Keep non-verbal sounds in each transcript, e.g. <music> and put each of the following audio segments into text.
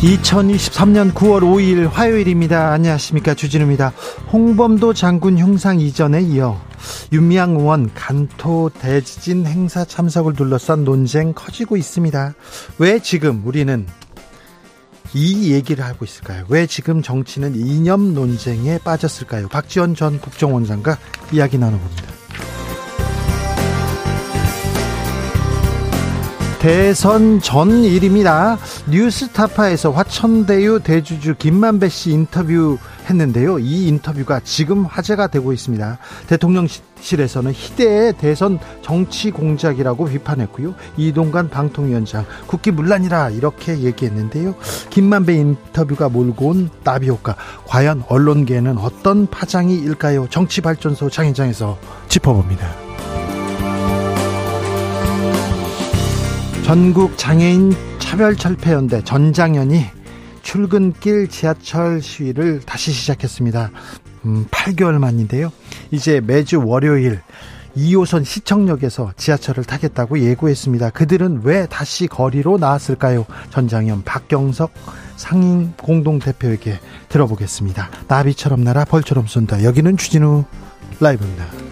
2023년 9월 5일 화요일입니다. 안녕하십니까. 주진우입니다. 홍범도 장군 흉상 이전에 이어 윤미향 의원 간토 대지진 행사 참석을 둘러싼 논쟁 커지고 있습니다. 왜 지금 우리는 이 얘기를 하고 있을까요? 왜 지금 정치는 이념 논쟁에 빠졌을까요? 박지원 전 국정원장과 이야기 나눠봅니다. 대선 전 일입니다. 뉴스타파에서 화천대유 대주주 김만배 씨 인터뷰 했는데요. 이 인터뷰가 지금 화제가 되고 있습니다. 대통령실에서는 희대의 대선 정치 공작이라고 비판했고요. 이동관 방통위원장 국기 문란이라 이렇게 얘기했는데요. 김만배 인터뷰가 몰고 온 나비 효과 과연 언론계에는 어떤 파장이 일까요? 정치발전소 장인장에서 짚어봅니다. 전국 장애인 차별철폐연대 전장연이 출근길 지하철 시위를 다시 시작했습니다. 음, 8개월 만인데요. 이제 매주 월요일 2호선 시청역에서 지하철을 타겠다고 예고했습니다. 그들은 왜 다시 거리로 나왔을까요? 전장현 박경석 상임 공동대표에게 들어보겠습니다. 나비처럼 날아 벌처럼 쏜다. 여기는 주진우 라이브입니다.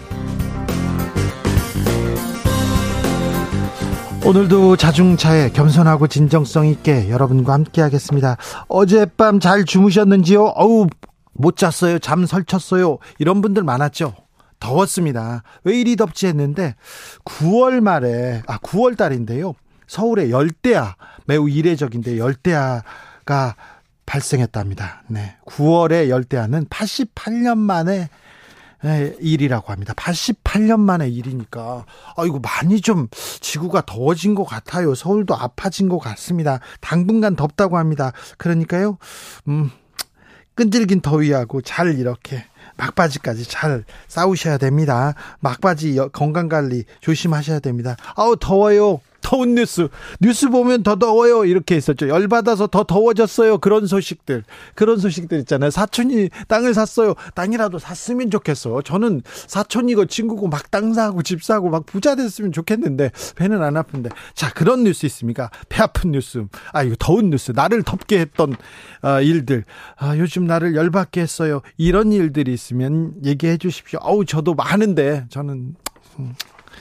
오늘도 자중차에 겸손하고 진정성 있게 여러분과 함께 하겠습니다. 어젯밤 잘 주무셨는지요? 어우, 못 잤어요. 잠 설쳤어요. 이런 분들 많았죠. 더웠습니다. 왜 이리 덥지 했는데 9월 말에 아 9월 달인데요. 서울에 열대야 매우 이례적인데 열대야가 발생했답니다. 네. 9월에 열대야는 88년 만에 일이라고 합니다. 88년 만의 일이니까 아 이거 많이 좀 지구가 더워진 것 같아요. 서울도 아파진 것 같습니다. 당분간 덥다고 합니다. 그러니까요. 음 끈질긴 더위하고 잘 이렇게 막바지까지 잘 싸우셔야 됩니다. 막바지 건강 관리 조심하셔야 됩니다. 아우 더워요. 더운 뉴스. 뉴스 보면 더 더워요. 이렇게 있었죠. 열받아서 더 더워졌어요. 그런 소식들. 그런 소식들 있잖아요. 사촌이 땅을 샀어요. 땅이라도 샀으면 좋겠어. 저는 사촌이고 친구고 막 땅 사고 집 사고 막 부자 됐으면 좋겠는데 배는 안 아픈데. 자 그런 뉴스 있습니까? 배 아픈 뉴스 아 이거 더운 뉴스. 나를 덥게 했던 어, 일들. 아 요즘 나를 열받게 했어요. 이런 일들이 있으면 얘기해 주십시오. 아우 저도 많은데 저는 음.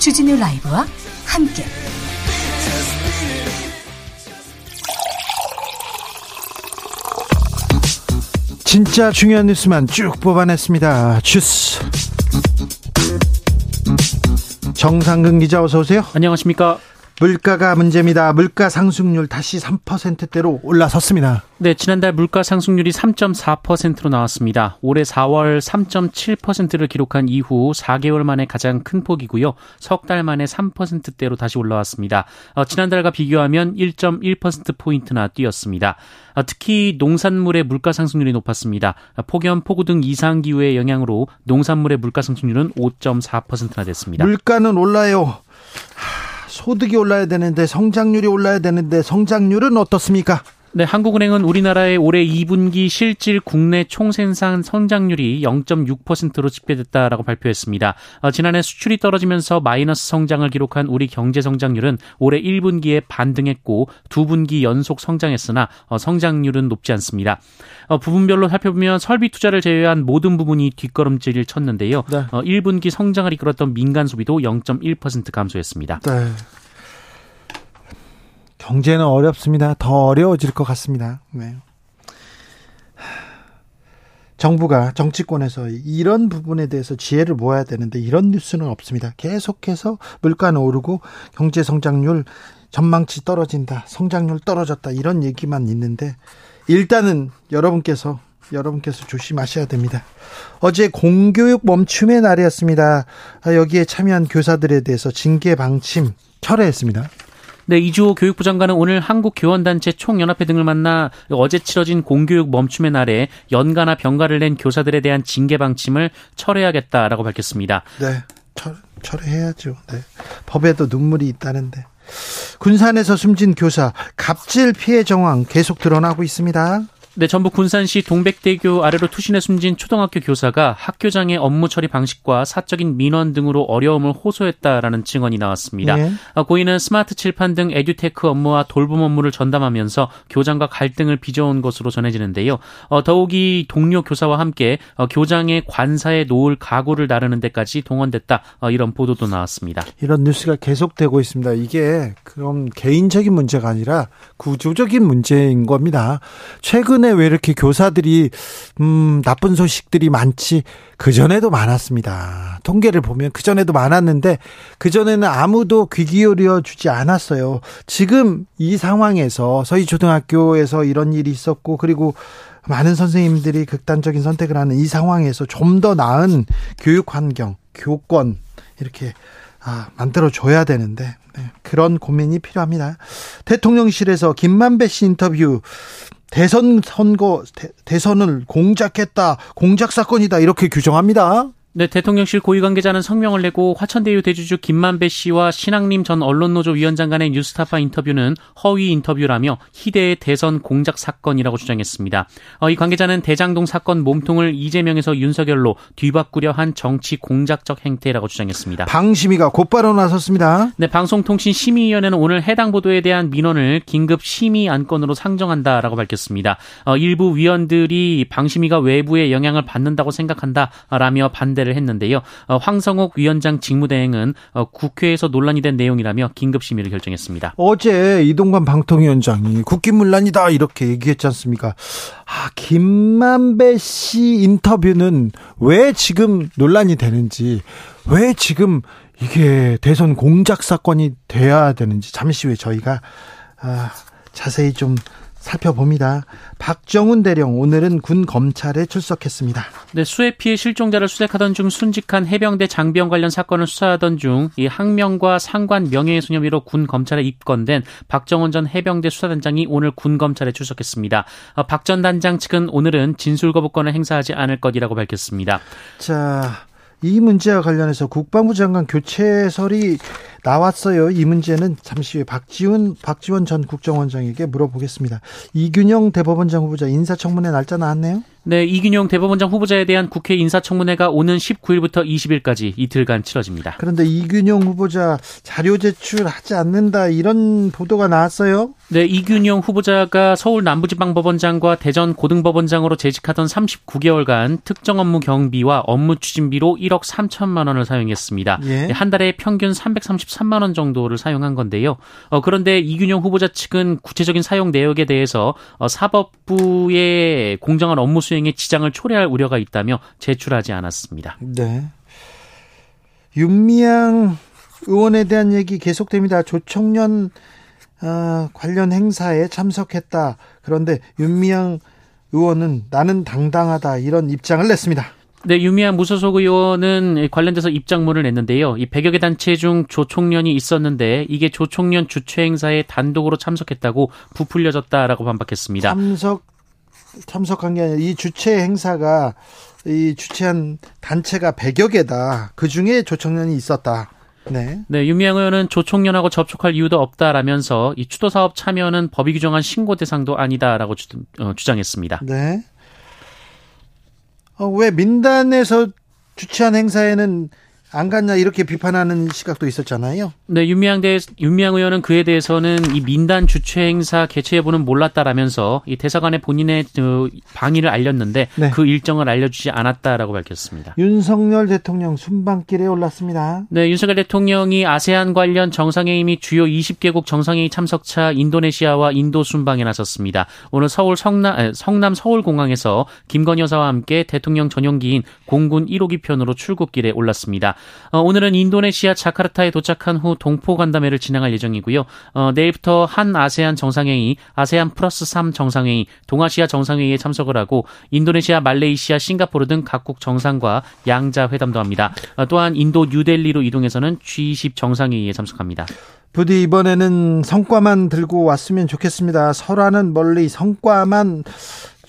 주진우 라이브와 함께 진짜 중요한 뉴스만 쭉 뽑아냈습니다. 주스 정상근 기자 어서 오세요. 안녕하십니까. 물가가 문제입니다. 물가 상승률 다시 3%대로 올라섰습니다. 네, 지난달 물가 상승률이 3.4%로 나왔습니다. 올해 4월 3.7%를 기록한 이후 4개월 만에 가장 큰 폭이고요. 석 달 만에 3%대로 다시 올라왔습니다. 어, 지난달과 비교하면 1.1%포인트나 뛰었습니다. 어, 특히 농산물의 물가 상승률이 높았습니다. 폭염, 폭우 등 이상 기후의 영향으로 농산물의 물가 상승률은 5.4%나 됐습니다. 물가는 올라요. 소득이 올라야 되는데 성장률이 올라야 되는데 성장률은 어떻습니까? 네, 한국은행은 우리나라의 올해 2분기 실질 국내 총생산 성장률이 0.6%로 집계됐다라고 발표했습니다. 어, 지난해 수출이 떨어지면서 마이너스 성장을 기록한 우리 경제 성장률은 올해 1분기에 반등했고 2분기 연속 성장했으나 어, 성장률은 높지 않습니다. 어, 부분별로 살펴보면 설비 투자를 제외한 모든 부분이 뒷걸음질을 쳤는데요. 네. 1분기 성장을 이끌었던 민간 소비도 0.1% 감소했습니다. 네. 경제는 어렵습니다. 더 어려워질 것 같습니다. 네. 정부가 정치권에서 이런 부분에 대해서 지혜를 모아야 되는데 이런 뉴스는 없습니다. 계속해서 물가는 오르고 경제 성장률 전망치 떨어진다. 성장률 떨어졌다. 이런 얘기만 있는데 일단은 여러분께서 여러분께서 조심하셔야 됩니다. 어제 공교육 멈춤의 날이었습니다. 여기에 참여한 교사들에 대해서 징계 방침 철회했습니다. 네, 이주호 교육부 장관은 오늘 한국교원단체 총연합회 등을 만나 어제 치러진 공교육 멈춤의 날에 연가나 병가를 낸 교사들에 대한 징계 방침을 철회하겠다라고 밝혔습니다. 네, 철, 철회해야죠. 네. 법에도 눈물이 있다는데. 군산에서 숨진 교사 갑질 피해 정황 계속 드러나고 있습니다. 네, 전북 군산시 동백대교 아래로 투신해 숨진 초등학교 교사가 학교장의 업무 처리 방식과 사적인 민원 등으로 어려움을 호소했다라는 증언이 나왔습니다. 네. 고인은 스마트 칠판 등 에듀테크 업무와 돌봄 업무를 전담하면서 교장과 갈등을 빚어온 것으로 전해지는데요. 어, 더욱이 동료 교사와 함께 어, 교장의 관사에 놓을 가구를 나르는 데까지 동원됐다. 어, 이런 보도도 나왔습니다. 이런 뉴스가 계속되고 있습니다. 이게 그럼 개인적인 문제가 아니라 구조적인 문제인 겁니다. 최근 최근에 왜 이렇게 교사들이 음 나쁜 소식들이 많지 그 전에도 많았습니다. 통계를 보면 그 전에도 많았는데 그 전에는 아무도 귀 기울여 주지 않았어요. 지금 이 상황에서 서희 초등학교에서 이런 일이 있었고 그리고 많은 선생님들이 극단적인 선택을 하는 이 상황에서 좀 더 나은 교육 환경, 교권 이렇게 아, 만들어 줘야 되는데 네, 그런 고민이 필요합니다. 대통령실에서 김만배 씨 인터뷰 대선 선거 대, 선을 공작했다, 공작 사건이다 이렇게 규정합니다. 네, 대통령실 고위 관계자는 성명을 내고 화천대유 대주주 김만배 씨와 신학림 전 언론노조 위원장 간의 뉴스타파 인터뷰는 허위 인터뷰라며 희대의 대선 공작 사건이라고 주장했습니다. 어, 이 관계자는 대장동 사건 몸통을 이재명에서 윤석열로 뒤바꾸려 한 정치 공작적 행태라고 주장했습니다. 방심위가 곧바로 나섰습니다. 네, 방송통신심의위원회는 오늘 해당 보도에 대한 민원을 긴급 심의 안건으로 상정한다라고 밝혔습니다. 어, 일부 위원들이 방심위가 외부의 영향을 받는다고 생각한다라며 반대 반대를 했는데요. 어, 황성옥 위원장 직무대행은 어, 국회에서 논란이 된 내용이라며 긴급 심의를 결정했습니다. 어제 이동관 방통위원장이 국기문란이다 이렇게 얘기했지 않습니까? 아, 김만배 씨 인터뷰는 왜 지금 논란이 되는지, 왜 지금 이게 대선 공작 사건이 돼야 되는지 잠시 후에 저희가 아, 자세히 좀 살펴봅니다. 박정훈 대령 오늘은 군 검찰에 출석했습니다. 네, 수해 피해 실종자를 수색하던 중 순직한 해병대 장병 관련 사건을 수사하던 중이 항명과 상관 명예훼손 혐의로 군 검찰에 입건된 박정훈 전 해병대 수사단장이 오늘 군 검찰에 출석했습니다. 어, 박전 단장 측은 오늘은 진술 거부권을 행사하지 않을 것이라고 밝혔습니다. 자, 이 문제와 관련해서 국방부 장관 교체설이 나왔어요. 이 문제는 잠시 후에 박지원 박지원 전 국정원장에게 물어보겠습니다. 이균영 대법원장 후보자 인사청문회 날짜 나왔네요. 네, 이균용 대법원장 후보자에 대한 국회 인사청문회가 오는 19일부터 20일까지 이틀간 치러집니다. 그런데 이균용 후보자 자료 제출하지 않는다 이런 보도가 나왔어요? 네, 이균용 후보자가 서울 남부지방법원장과 대전 고등법원장으로 재직하던 39개월간 특정 업무 경비와 업무 추진비로 1억 3천만 원을 사용했습니다. 예. 네, 한 달에 평균 333만 원 정도를 사용한 건데요. 어, 그런데 이균용 후보자 측은 구체적인 사용 내역에 대해서 어, 사법부의 공정한 업무 수행 에 지장을 초래할 우려가 있다며 제출하지 않았습니다. 네. 윤미향 의원에 대한 얘기 계속됩니다. 조청년 어, 관련 행사에 참석했다. 그런데 윤미향 의원은 나는 당당하다 이런 입장을 냈습니다. 네, 유미한 무소속 의원은 관련돼서 입장문을 냈는데요. 이 100여 개 단체 중 조총련이 있었는데 이게 조총련 주최 행사에 단독으로 참석했다고 부풀려졌다라고 반박했습니다. 참석 참석한 게 아니라 이 주최 행사가 이 주최한 단체가 100여 개다. 그 중에 조청년이 있었다. 네. 네, 윤미향 의원은 조총련하고 접촉할 이유도 없다라면서 이 추도 사업 참여는 법이 규정한 신고 대상도 아니다라고 주, 어, 주장했습니다. 네. 어, 왜 민단에서 주최한 행사에는 안 갔냐 이렇게 비판하는 시각도 있었잖아요. 네, 윤미향 대 윤미향 의원은 그에 대해서는 이 민단 주최 행사 개최 여부는 몰랐다라면서 이 대사관에 본인의 그 방위를 알렸는데 네. 그 일정을 알려주지 않았다라고 밝혔습니다. 윤석열 대통령 순방길에 올랐습니다. 네, 윤석열 대통령이 아세안 관련 정상회의 및 주요 20개국 정상회의 참석차 인도네시아와 인도 순방에 나섰습니다. 오늘 서울 성남, 성남 서울공항에서 김건희 여사와 함께 대통령 전용기인 공군 1호기 편으로 출국길에 올랐습니다. 어, 오늘은 인도네시아 자카르타에 도착한 후 동포 간담회를 진행할 예정이고요. 어, 내일부터 한 아세안 정상회의, 아세안 플러스 3 정상회의, 동아시아 정상회의에 참석을 하고 인도네시아, 말레이시아, 싱가포르 등 각국 정상과 양자 회담도 합니다. 어, 또한 인도 뉴델리로 이동해서는 G20 정상회의에 참석합니다. 부디 이번에는 성과만 들고 왔으면 좋겠습니다. 설화는 멀리 성과만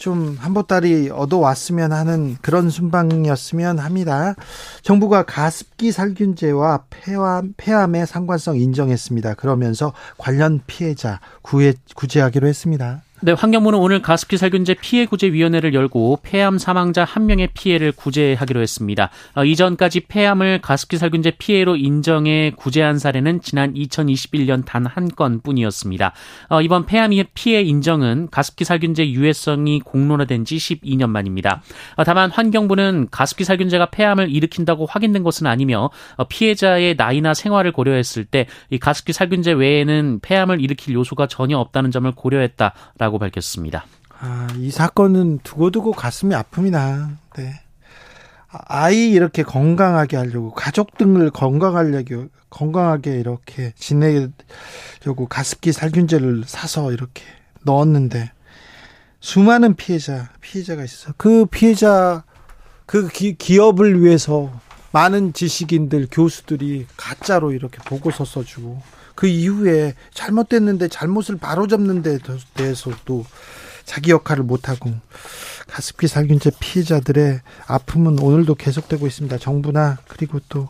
좀 한보따리 얻어왔으면 하는 그런 순방이었으면 합니다. 정부가 가습기 살균제와 폐암, 폐암의 상관성 인정했습니다. 그러면서 관련 피해자 구해, 구제하기로 했습니다. 네, 환경부는 오늘 가습기 살균제 피해 구제 위원회를 열고 폐암 사망자 한 명의 피해를 구제하기로 했습니다. 어, 이전까지 폐암을 가습기 살균제 피해로 인정해 구제한 사례는 지난 2021년 단 한 건뿐이었습니다. 어, 이번 폐암 피해 인정은 가습기 살균제 유해성이 공론화된 지 12년 만입니다. 어, 다만 환경부는 가습기 살균제가 폐암을 일으킨다고 확인된 것은 아니며 어, 피해자의 나이나 생활을 고려했을 때 이 가습기 살균제 외에는 폐암을 일으킬 요소가 전혀 없다는 점을 고려했다라고. 라고 밝혔습니다. 아, 이 사건은 두고두고 가슴이 아픕니다. 네. 아이 이렇게 건강하게 하려고 가족 등을 건강하려고 건강하게 이렇게 지내려고 가습기 살균제를 사서 이렇게 넣었는데 수많은 피해자 피해자가 있어. 그 피해자 그 기, 기업을 위해서 많은 지식인들 교수들이 가짜로 이렇게 보고서 써주고 그 이후에 잘못됐는데 잘못을 바로잡는 데 대해서도 자기 역할을 못하고 가습기 살균제 피해자들의 아픔은 오늘도 계속되고 있습니다. 정부나 그리고 또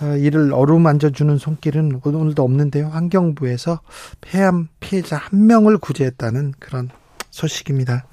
어, 이를 어루만져주는 손길은 오늘도 없는데요. 환경부에서 폐암 피해자 한 명을 구제했다는 그런 소식입니다.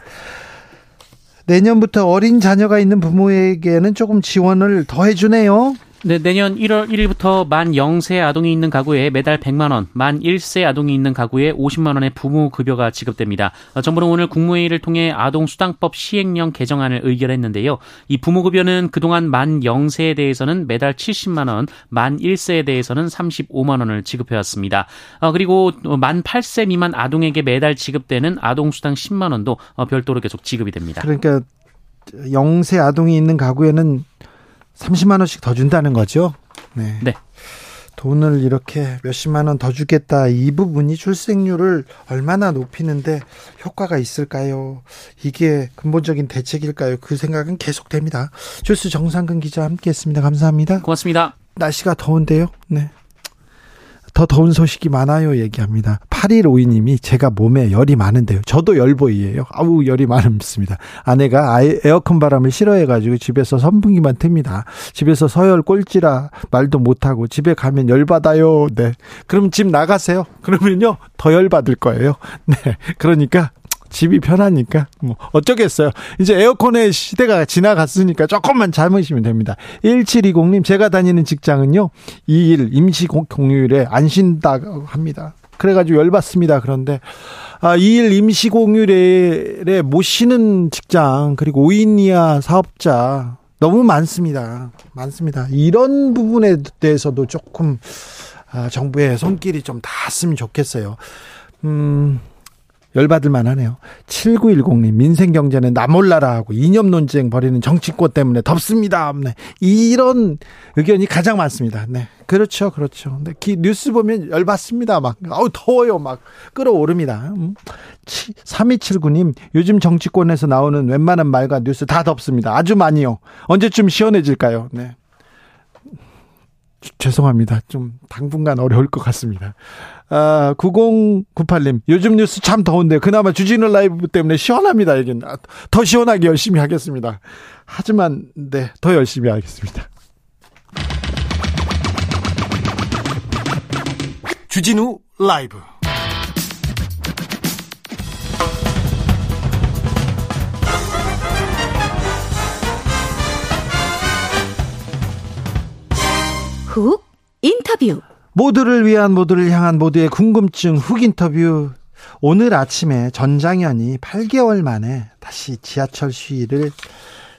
내년부터 어린 자녀가 있는 부모에게는 조금 지원을 더 해주네요. 네, 내년 1월 1일부터 만 0세 아동이 있는 가구에 매달 100만 원, 만 1세 아동이 있는 가구에 50만 원의 부모 급여가 지급됩니다. 어, 정부는 오늘 국무회의를 통해 아동 수당법 시행령 개정안을 의결했는데요. 이 부모 급여는 그동안 만 0세에 대해서는 매달 70만 원, 만 1세에 대해서는 35만 원을 지급해 왔습니다. 어, 그리고 만 8세 미만 아동에게 매달 지급되는 아동 수당 10만 원도 어, 별도로 계속 지급이 됩니다. 그러니까 0세 아동이 있는 가구에는 30만 원씩 더 준다는 거죠. 네. 네. 돈을 이렇게 몇십만 원 더 주겠다. 이 부분이 출생률을 얼마나 높이는데 효과가 있을까요? 이게 근본적인 대책일까요? 그 생각은 계속됩니다. 주스 정상근 기자 함께 했습니다. 감사합니다. 고맙습니다. 날씨가 더운데요. 네. 더 더운 소식이 많아요 얘기합니다. 8152님이 제가 몸에 열이 많은데요. 저도 열보이에요. 아우 열이 많습니다. 아내가 에어컨 바람을 싫어해가지고 집에서 선풍기만 틉니다. 집에서 서열 꼴찌라 말도 못하고 집에 가면 열받아요. 네. 그럼 집 나가세요. 그러면요 더 열받을 거예요. 네. 그러니까 집이 편하니까 뭐 어쩌겠어요. 이제 에어컨의 시대가 지나갔으니까 조금만 참으시면 됩니다. 1720님 제가 다니는 직장은요. 2일 임시 공휴일에 안 쉰다고 합니다. 그래가지고 열받습니다. 그런데 아, 2일 임시 공휴일에 못 쉬는 직장 그리고 5인 이하 사업자 너무 많습니다. 많습니다. 이런 부분에 대해서도 조금 아, 정부의 손길이 좀 닿았으면 좋겠어요. 음. 열받을 만하네요. 7910님, 민생 경제는 나 몰라라 하고 이념 논쟁 벌이는 정치권 때문에 덥습니다. 네. 이런 의견이 가장 많습니다. 네. 그렇죠, 그렇죠. 네. 기, 뉴스 보면 열받습니다. 막, 아우, 더워요. 막, 끌어오릅니다. 음. 3279님, 요즘 정치권에서 나오는 웬만한 말과 뉴스 다 덥습니다. 아주 많이요. 언제쯤 시원해질까요? 네. 죄송합니다. 좀 당분간 어려울 것 같습니다. 아, 9098님, 요즘 뉴스 참 더운데, 그나마 주진우 라이브 때문에 시원합니다. 여긴. 아, 더 시원하게 열심히 하겠습니다. 하지만, 네, 더 열심히 하겠습니다. 주진우 라이브 훅 인터뷰 모두를 위한 모두를 향한 모두의 궁금증 훅 인터뷰 오늘 아침에 전장현이 8개월 만에 다시 지하철 시위를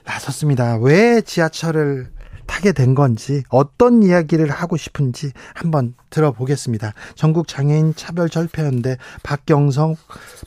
나섰습니다. 왜 지하철을 타게 된 건지 어떤 이야기를 하고 싶은지 한번 들어보겠습니다. 전국 장애인 차별 절폐연대 박경석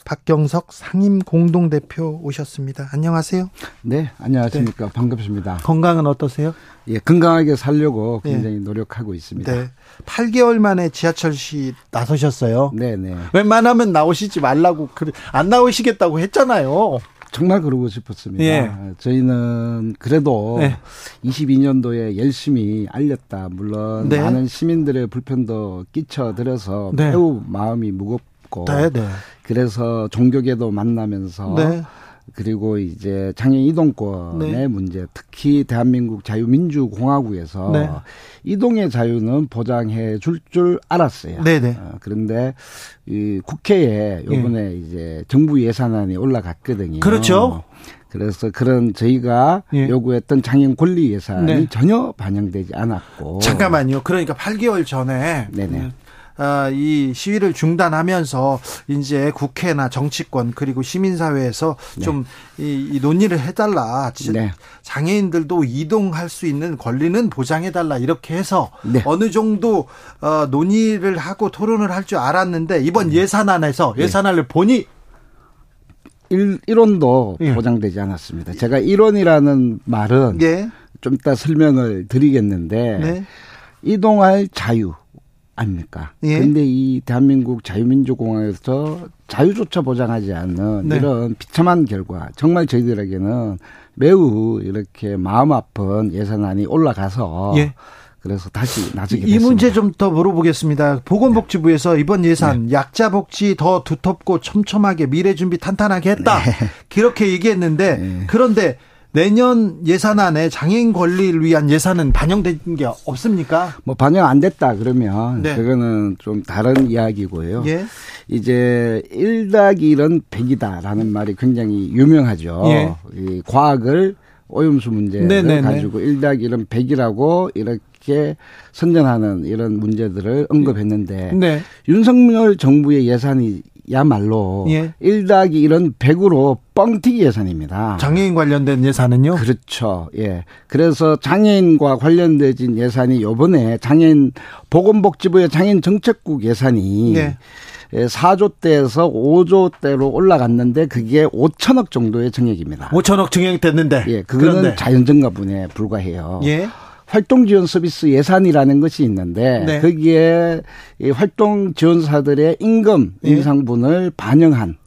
박경석 상임 공동 대표 오셨습니다. 안녕하세요. 네, 안녕하십니까. 네. 반갑습니다. 건강은 어떠세요? 예, 건강하게 살려고 굉장히 네. 노력하고 있습니다. 네. 8개월 만에 지하철 시 나서셨어요. 네, 네. 웬만하면 나오시지 말라고 안 나오시겠다고 했잖아요. 정말 그러고 싶었습니다. 예. 저희는 그래도 네. 22년도에 열심히 알렸다. 물론 네. 많은 시민들의 불편도 끼쳐드려서 네. 매우 마음이 무겁고 네, 네. 그래서 종교계도 만나면서 네. 그리고 이제 장애인 이동권의 네. 문제, 특히 대한민국 자유민주공화국에서 네. 이동의 자유는 보장해 줄줄 알았어요. 네네. 어, 그런데 이 국회에 요번에 예. 이제 정부 예산안이 올라갔거든요. 그렇죠. 그래서 그런 저희가 예. 요구했던 장애인 권리 예산이 네. 전혀 반영되지 않았고. 잠깐만요. 그러니까 8개월 전에 네네. 아, 이 시위를 중단하면서 이제 국회나 정치권 그리고 시민사회에서 네. 좀이 이 논의를 해달라. 네. 장애인들도 이동할 수 있는 권리는 보장해달라 이렇게 해서 네. 어느 정도 어, 논의를 하고 토론을 할 줄 알았는데 이번 네. 예산안에서 네. 예산안을 보니 일, 1원도 예. 보장되지 않았습니다. 제가 1원이라는 말은 예. 좀 이따 설명을 드리겠는데 네. 이동할 자유 아닙니까? 예. 근데 이 대한민국 자유민주공화국에서 자유조차 보장하지 않는 네. 이런 비참한 결과 정말 저희들에게는 매우 이렇게 마음 아픈 예산안이 올라가서 예. 그래서 다시 나중에 이. 문제 좀 더 물어보겠습니다. 보건복지부에서 네. 이번 예산 네. 약자 복지 더 두텁고 촘촘하게 미래 준비 탄탄하게 했다. 네. 그렇게 얘기했는데 네. 그런데 내년 예산안에 장애인 권리를 위한 예산은 반영된 게 없습니까? 뭐 반영 안 됐다 그러면 네. 그거는 좀 다른 이야기고요. 예. 이제 1닭 1은 100이다라는 말이 굉장히 유명하죠. 예. 이 과학을 오염수 문제를 네네네. 가지고 1닭 1은 100이라고 이렇게 선전하는 이런 문제들을 언급했는데 네. 윤석열 정부의 예산이 야말로 예. 1더하기 1은 100으로 뻥튀기 예산입니다. 장애인 관련된 예산은요? 그렇죠. 예. 그래서 장애인과 관련된 예산이 요번에 장애인 보건복지부의 장애인 정책국 예산이 예. 4조 대에서 5조 대로 올라갔는데 그게 5천억 정도의 증액입니다. 5천억 증액됐는데. 예, 그거는 그런데. 자연 증가분에 불과해요. 예. 활동 지원 서비스 예산이라는 것이 있는데 네. 거기에 이 활동 지원사들의 임금 예. 인상분을 반영한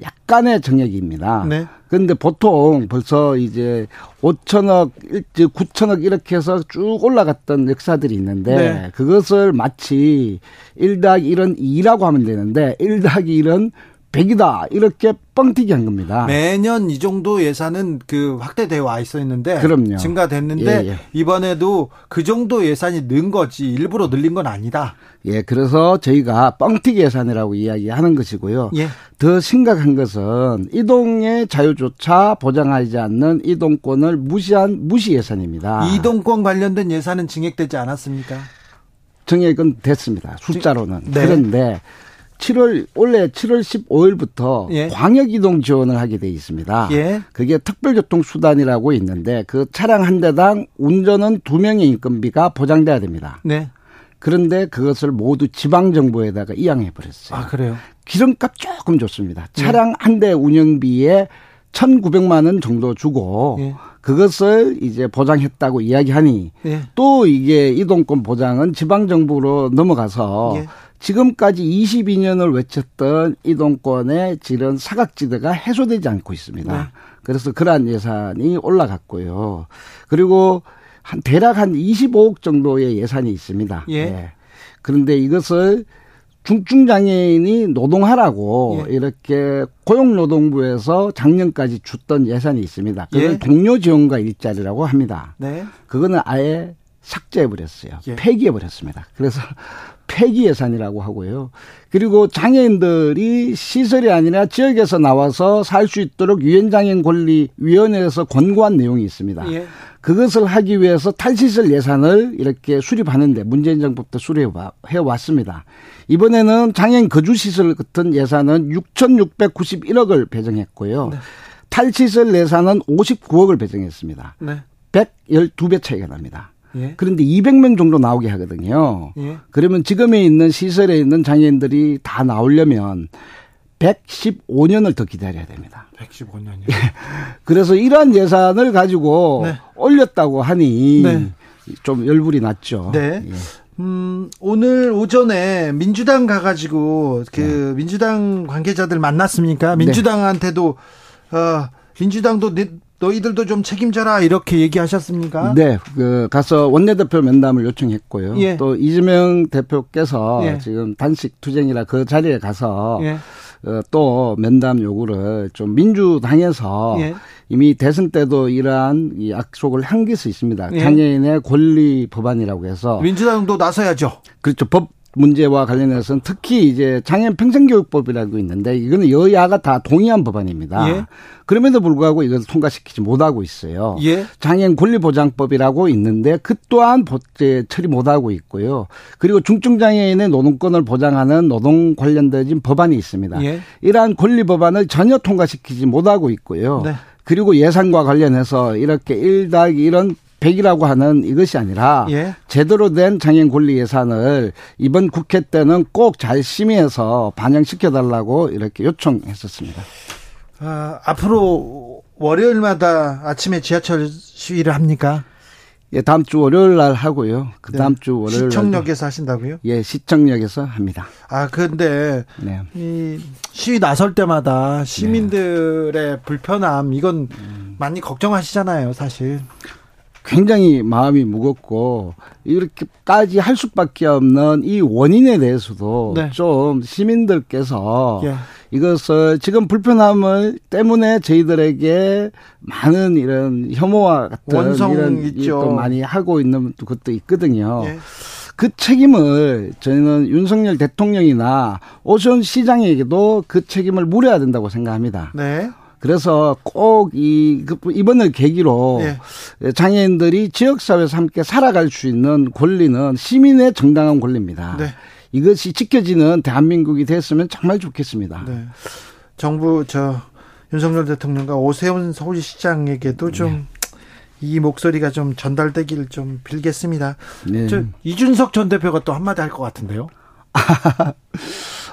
약간의 정액입니다. 네. 그런데 보통 벌써 이제 5천억, 9천억 이렇게 해서 쭉 올라갔던 역사들이 있는데 네. 그것을 마치 1 더하기 1은 2라고 하면 되는데 1 더하기 1은 100이다. 이렇게 뻥튀기 한 겁니다. 매년 이 정도 예산은 그 확대되어 와 있었는데 그럼요. 증가됐는데 예, 예. 이번에도 그 정도 예산이 는 거지 일부러 늘린 건 아니다. 예, 그래서 저희가 뻥튀기 예산이라고 이야기하는 것이고요. 예. 더 심각한 것은 이동의 자유조차 보장하지 않는 이동권을 무시한 무시 예산입니다. 이동권 관련된 예산은 증액되지 않았습니까? 증액은 됐습니다. 숫자로는. 네. 그런데 7월 올해 7월 15일부터 예. 광역 이동 지원을 하게 돼 있습니다. 예. 그게 특별교통 수단이라고 있는데 그 차량 한 대당 운전은 두 명의 인건비가 보장돼야 됩니다. 네. 그런데 그것을 모두 지방 정부에다가 이양해 버렸어요. 아, 그래요? 기름값 조금 좋습니다. 차량 예. 한대 운영비에 1,900만 원 정도 주고 예. 그것을 이제 보장했다고 이야기하니 예. 또 이게 이동권 보장은 지방 정부로 넘어가서 예. 지금까지 22년을 외쳤던 이동권의 질은 사각지대가 해소되지 않고 있습니다. 네. 그래서 그러한 예산이 올라갔고요. 그리고 한 대략 한 25억 정도의 예산이 있습니다. 예. 네. 그런데 이것을 중증장애인이 노동하라고 예. 이렇게 고용노동부에서 작년까지 줬던 예산이 있습니다. 그걸 예. 동료 지원과 일자리라고 합니다. 네. 그거는 아예 삭제해 버렸어요. 예. 폐기해 버렸습니다. 그래서 폐기 예산이라고 하고요. 그리고 장애인들이 시설이 아니라 지역에서 나와서 살 수 있도록 유엔장애인 권리 위원회에서 권고한 내용이 있습니다. 예. 그것을 하기 위해서 탈시설 예산을 이렇게 수립하는데 문재인 정부부터 수립해 왔습니다. 이번에는 장애인 거주 시설 같은 예산은 6,691억을 배정했고요. 네. 탈시설 예산은 59억을 배정했습니다. 네. 112배 차이가 납니다. 예. 그런데 200명 정도 나오게 하거든요. 예. 그러면 지금에 있는 시설에 있는 장애인들이 다 나오려면 115년을 더 기다려야 됩니다. 115년이요? 그래서 이러한 예산을 가지고 네. 올렸다고 하니 네. 좀 열불이 났죠. 네. 예. 음, 오늘 오전에 민주당 가가지고 그 네. 민주당 관계자들 만났습니까? 네. 민주당한테도 어, 민주당도 너희들도 좀 책임져라 이렇게 얘기하셨습니까? 네, 그 가서 원내대표 면담을 요청했고요. 예. 또 이재명 대표께서 예. 지금 단식 투쟁이라 그 자리에 가서 예. 어, 또 면담 요구를 좀 민주당에서 예. 이미 대선 때도 이러한 이 약속을 한 것이 있습니다. 예. 장애인의 권리 법안이라고 해서 민주당도 나서야죠. 그렇죠. 법 문제와 관련해서는 특히 이제 장애인 평생교육법이라고 있는데 이거는 여야가 다 동의한 법안입니다. 예. 그럼에도 불구하고 이것을 통과시키지 못하고 있어요. 예. 장애인 권리보장법이라고 있는데 그 또한 처리 못하고 있고요. 그리고 중증장애인의 노동권을 보장하는 노동 관련된 법안이 있습니다. 예. 이러한 권리 법안을 전혀 통과시키지 못하고 있고요. 네. 그리고 예산과 관련해서 이렇게 일닭 이런 100이라고 하는 이것이 아니라 예. 제대로 된 장애인 권리 예산을 이번 국회 때는 꼭 잘 심의해서 반영시켜 달라고 이렇게 요청했었습니다. 아, 앞으로 월요일마다 아침에 지하철 시위를 합니까? 예, 다음 주 월요일 날 하고요. 그 다음 네. 주 월요일 시청역에서 하신다고요? 예, 시청역에서 합니다. 아, 근데 네. 이 시위 나설 때마다 시민들의 네. 불편함 이건 음. 많이 걱정하시잖아요, 사실. 굉장히 마음이 무겁고 이렇게까지 할 수밖에 없는 이 원인에 대해서도 네. 좀 시민들께서 예. 이것을 지금 불편함을 때문에 저희들에게 많은 이런 혐오와 같은 이런 있죠. 많이 하고 있는 것도 있거든요. 예. 그 책임을 저희는 윤석열 대통령이나 오션 시장에게도 그 책임을 물어야 된다고 생각합니다. 네. 그래서 꼭이 그 이번을 계기로 네. 장애인들이 지역사회에서 함께 살아갈 수 있는 권리는 시민의 정당한 권리입니다. 네. 이것이 지켜지는 대한민국이 됐으면 정말 좋겠습니다. 네. 정부 저 윤석열 대통령과 오세훈 서울시장에게도 좀이 네. 목소리가 좀 전달되기를 좀 빌겠습니다. 네. 저 이준석 전 대표가 또 한마디 할 것 같은데요. <laughs>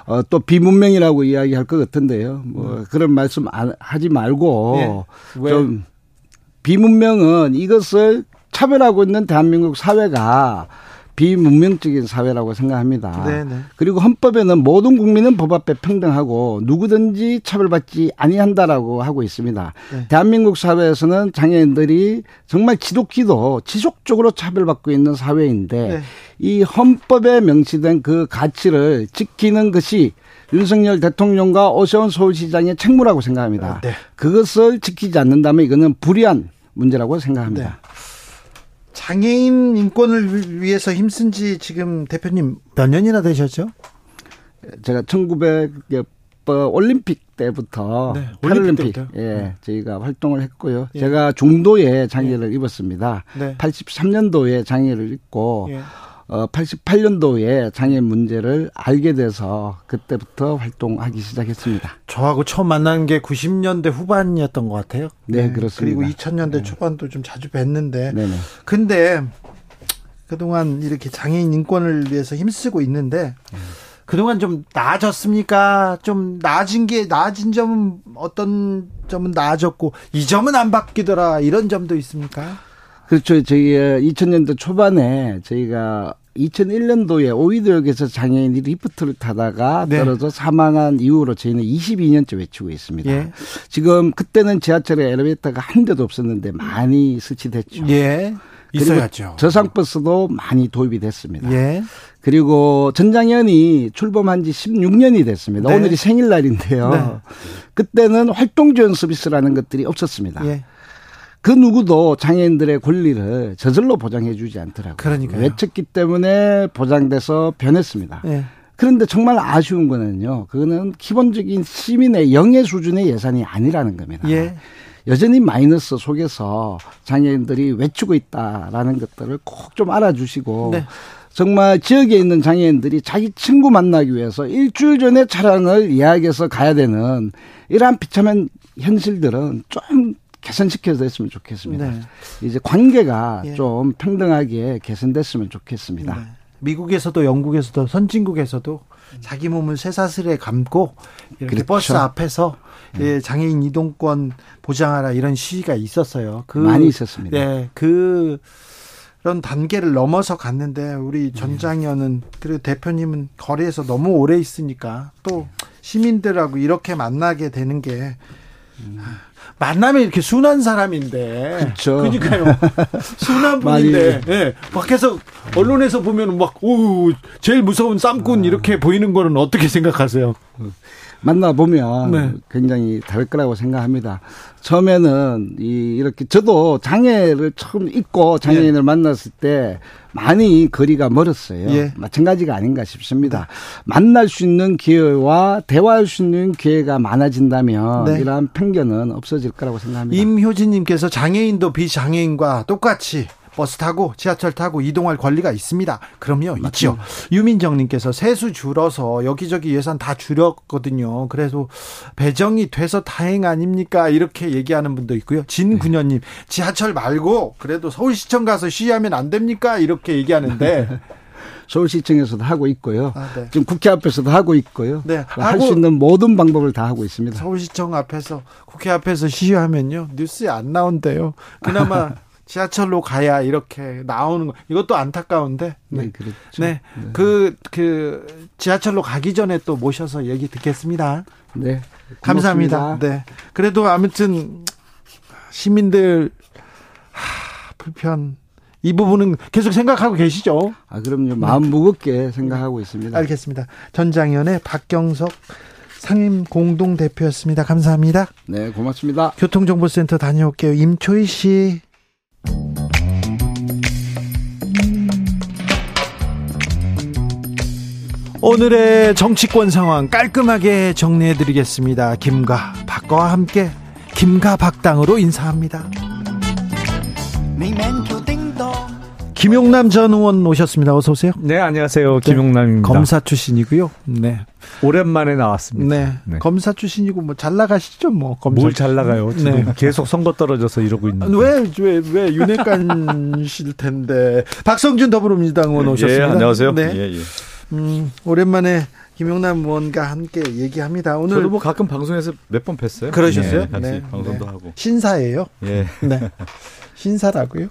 어, 또 비문명이라고 이야기할 것 같은데요. 뭐 음. 그런 말씀 안, 하지 말고 네. 좀 비문명은 이것을 차별하고 있는 대한민국 사회가 비문명적인 사회라고 생각합니다. 네네. 네. 그리고 헌법에는 모든 국민은 법 앞에 평등하고 누구든지 차별받지 아니한다라고 하고 있습니다. 네. 대한민국 사회에서는 장애인들이 정말 지독히도 지속적으로 차별받고 있는 사회인데 네. 이 헌법에 명시된 그 가치를 지키는 것이 윤석열 대통령과 오세훈 서울시장의 책무라고 생각합니다. 네. 그것을 지키지 않는다면 이거는 불의한 문제라고 생각합니다. 네. 장애인 인권을 위해서 힘쓴 지 지금 대표님 몇 년이나 되셨죠? 제가 1900 올림픽 때부터 네, 패럴림픽 예, 네. 저희가 활동을 했고요. 예. 제가 중도에 장애를 예. 입었습니다. 네. 83년도에 장애를 입고 예. 어, 88년도에 장애 문제를 알게 돼서 그때부터 활동하기 시작했습니다. 저하고 처음 만난 게 90년대 후반이었던 것 같아요. 네, 네. 그렇습니다. 그리고 2000년대 네. 초반도 좀 자주 뵀는데. 네네. 근데 그동안 이렇게 장애인 인권을 위해서 힘쓰고 있는데 음. 그동안 좀 나아졌습니까? 좀 나아진 게 나아진 점은 어떤 점은 나아졌고 이 점은 안 바뀌더라 이런 점도 있습니까? 그렇죠. 저희 2000년도 초반에 저희가 2001년도에 오이도역에서 장애인이 리프트를 타다가 네. 떨어져 사망한 이후로 저희는 22년째 외치고 있습니다. 예. 지금 그때는 지하철에 엘리베이터가 한 대도 없었는데 많이 설치됐죠. 예. 있어야죠. 저상버스도 많이 도입이 됐습니다. 예. 그리고 전장현이 출범한 지 16년이 됐습니다. 네. 오늘이 생일날인데요. 네. 그때는 활동 지원 서비스라는 것들이 없었습니다. 예. 그 누구도 장애인들의 권리를 저절로 보장해주지 않더라고요. 그러니까 외쳤기 때문에 보장돼서 변했습니다. 네. 그런데 정말 아쉬운 거는요. 그거는 기본적인 시민의 영예 수준의 예산이 아니라는 겁니다. 예. 여전히 마이너스 속에서 장애인들이 외치고 있다라는 것들을 꼭 좀 알아주시고 네. 정말 지역에 있는 장애인들이 자기 친구 만나기 위해서 일주일 전에 차량을 예약해서 가야 되는 이러한 비참한 현실들은 좀 개선시켜서 했으면 좋겠습니다. 네. 이제 관계가 예. 좀 평등하게 개선됐으면 좋겠습니다. 네. 미국에서도 영국에서도 선진국에서도 자기 몸을 쇠사슬에 감고 이렇게 그렇죠. 버스 앞에서 예, 장애인 이동권 보장하라 이런 시위가 있었어요. 그 많이 있었습니다. 예, 그 그런 단계를 넘어서 갔는데 우리 전장현은 그리고 대표님은 거리에서 너무 오래 있으니까 또 시민들하고 이렇게 만나게 되는 게 만나면 이렇게 순한 사람인데. 그렇죠. 그러니까요. 순한 <laughs> 분인데. 예. 네. 밖에서 언론에서 보면 막 오, 제일 무서운 쌈꾼 아. 이렇게 보이는 거는 어떻게 생각하세요? 만나보면 네. 굉장히 다를 거라고 생각합니다. 처음에는 이 이렇게 저도 장애를 처음 입고 장애인을 예. 만났을 때 많이 거리가 멀었어요. 예. 마찬가지가 아닌가 싶습니다. 만날 수 있는 기회와 대화할 수 있는 기회가 많아진다면 네. 이러한 편견은 없어질 거라고 생각합니다. 임효진님께서 장애인도 비장애인과 똑같이 버스 타고 지하철 타고 이동할 권리가 있습니다. 그럼요, 있죠. 유민정님께서 세수 줄어서 여기저기 예산 다 줄였거든요. 그래서 배정이 돼서 다행 아닙니까? 이렇게 얘기하는 분도 있고요. 진구년님 지하철 말고 그래도 서울시청 가서 시위하면 안 됩니까? 이렇게 얘기하는데. <laughs> 서울시청에서도 하고 있고요. 아, 네. 지금 국회 앞에서도 하고 있고요. 네. 할수 있는 모든 방법을 다 하고 있습니다. 서울시청 앞에서 국회 앞에서 시위하면요 뉴스에 안 나온대요. 그나마 <laughs> 지하철로 가야 이렇게 나오는 거 이것도 안타까운데 네, 네 그렇죠. 네. 네. 그, 그, 지하철로 가기 전에 또 모셔서 얘기 듣겠습니다. 네. 감사합니다. 고맙습니다. 네. 그래도 아무튼 시민들, 하, 불편, 이 부분은 계속 생각하고 계시죠? 아, 그럼요. 마음 무겁게 생각하고 있습니다. 알겠습니다. 전장현의 박경석 상임 공동 대표였습니다. 감사합니다. 네, 고맙습니다. 교통정보센터 다녀올게요. 임초희 씨. 오늘의 정치권 상황 깔끔하게 정리해드리겠습니다. 김과 박과 함께 김과 박당으로 인사합니다. 김용남 전 의원 오셨습니다. 어서 오세요. 네, 안녕하세요. 네, 김용남입니다. 검사 출신이고요. 네. 오랜만에 나왔습니다. 네. 네. 검사 출신이고 뭐 잘 나가시죠, 뭐. 검사 뭘잘 나가요? 지금 네. 계속 선거 떨어져서 이러고 있는데. 왜, 왜, 왜 윤핵관실 <laughs> 텐데. 박성준 더불어민주당 의원 예, 오셨습니다. 예, 안녕하세요. 네. 예, 예. 음, 오랜만에 김용남 의원과 함께 얘기합니다. 오늘 저도 뭐 가끔 방송에서 몇 번 뵀어요. 그러셨어요? 네, 같이 네. 방송도 네. 하고. 신사예요? 예. 네. 신사라고요?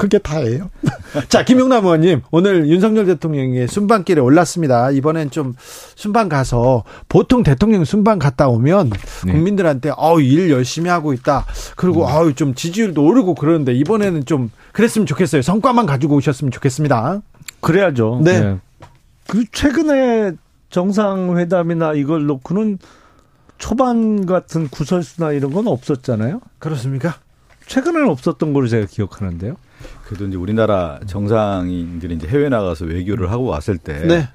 그게 다예요. <laughs> 자, 김용남 의원님, 오늘 윤석열 대통령이 순방길에 올랐습니다. 이번엔 좀 순방 가서 보통 대통령 순방 갔다 오면 네. 국민들한테 어우 일 열심히 하고 있다. 그리고 음. 어우 좀 지지율도 오르고 그러는데 이번에는 좀 그랬으면 좋겠어요. 성과만 가지고 오셨으면 좋겠습니다. 그래야죠. 네. 네. 그 최근에 정상회담이나 이걸 놓고는 초반 같은 구설수나 이런 건 없었잖아요. 그렇습니까? 최근에는 없었던 걸로 제가 기억하는데요. 그래도 이제 우리나라 정상인들이 이제 해외 나가서 외교를 하고 왔을 때 네.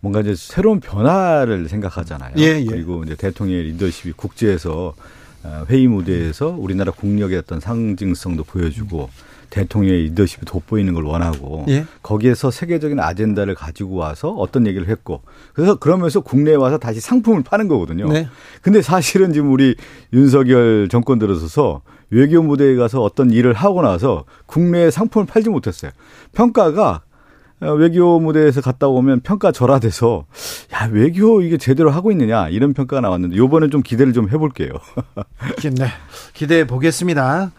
뭔가 이제 새로운 변화를 생각하잖아요. 예, 예. 그리고 이제 대통령의 리더십이 국제에서 어, 회의 무대에서 우리나라 국력의 어떤 상징성도 보여주고 대통령의 리더십이 돋보이는 걸 원하고 예? 거기에서 세계적인 아젠다를 가지고 와서 어떤 얘기를 했고 그래서 그러면서 국내에 와서 다시 상품을 파는 거거든요. 네. 근데 사실은 지금 우리 윤석열 정권 들어서서 외교 무대에 가서 어떤 일을 하고 나서 국내에 상품을 팔지 못했어요. 평가가 어, 외교 무대에서 갔다 오면 평가 절하돼서 야 외교 이게 제대로 하고 있느냐 이런 평가가 나왔는데 요번에 좀 기대를 좀 해볼게요. <laughs> 네, 기대해 보겠습니다.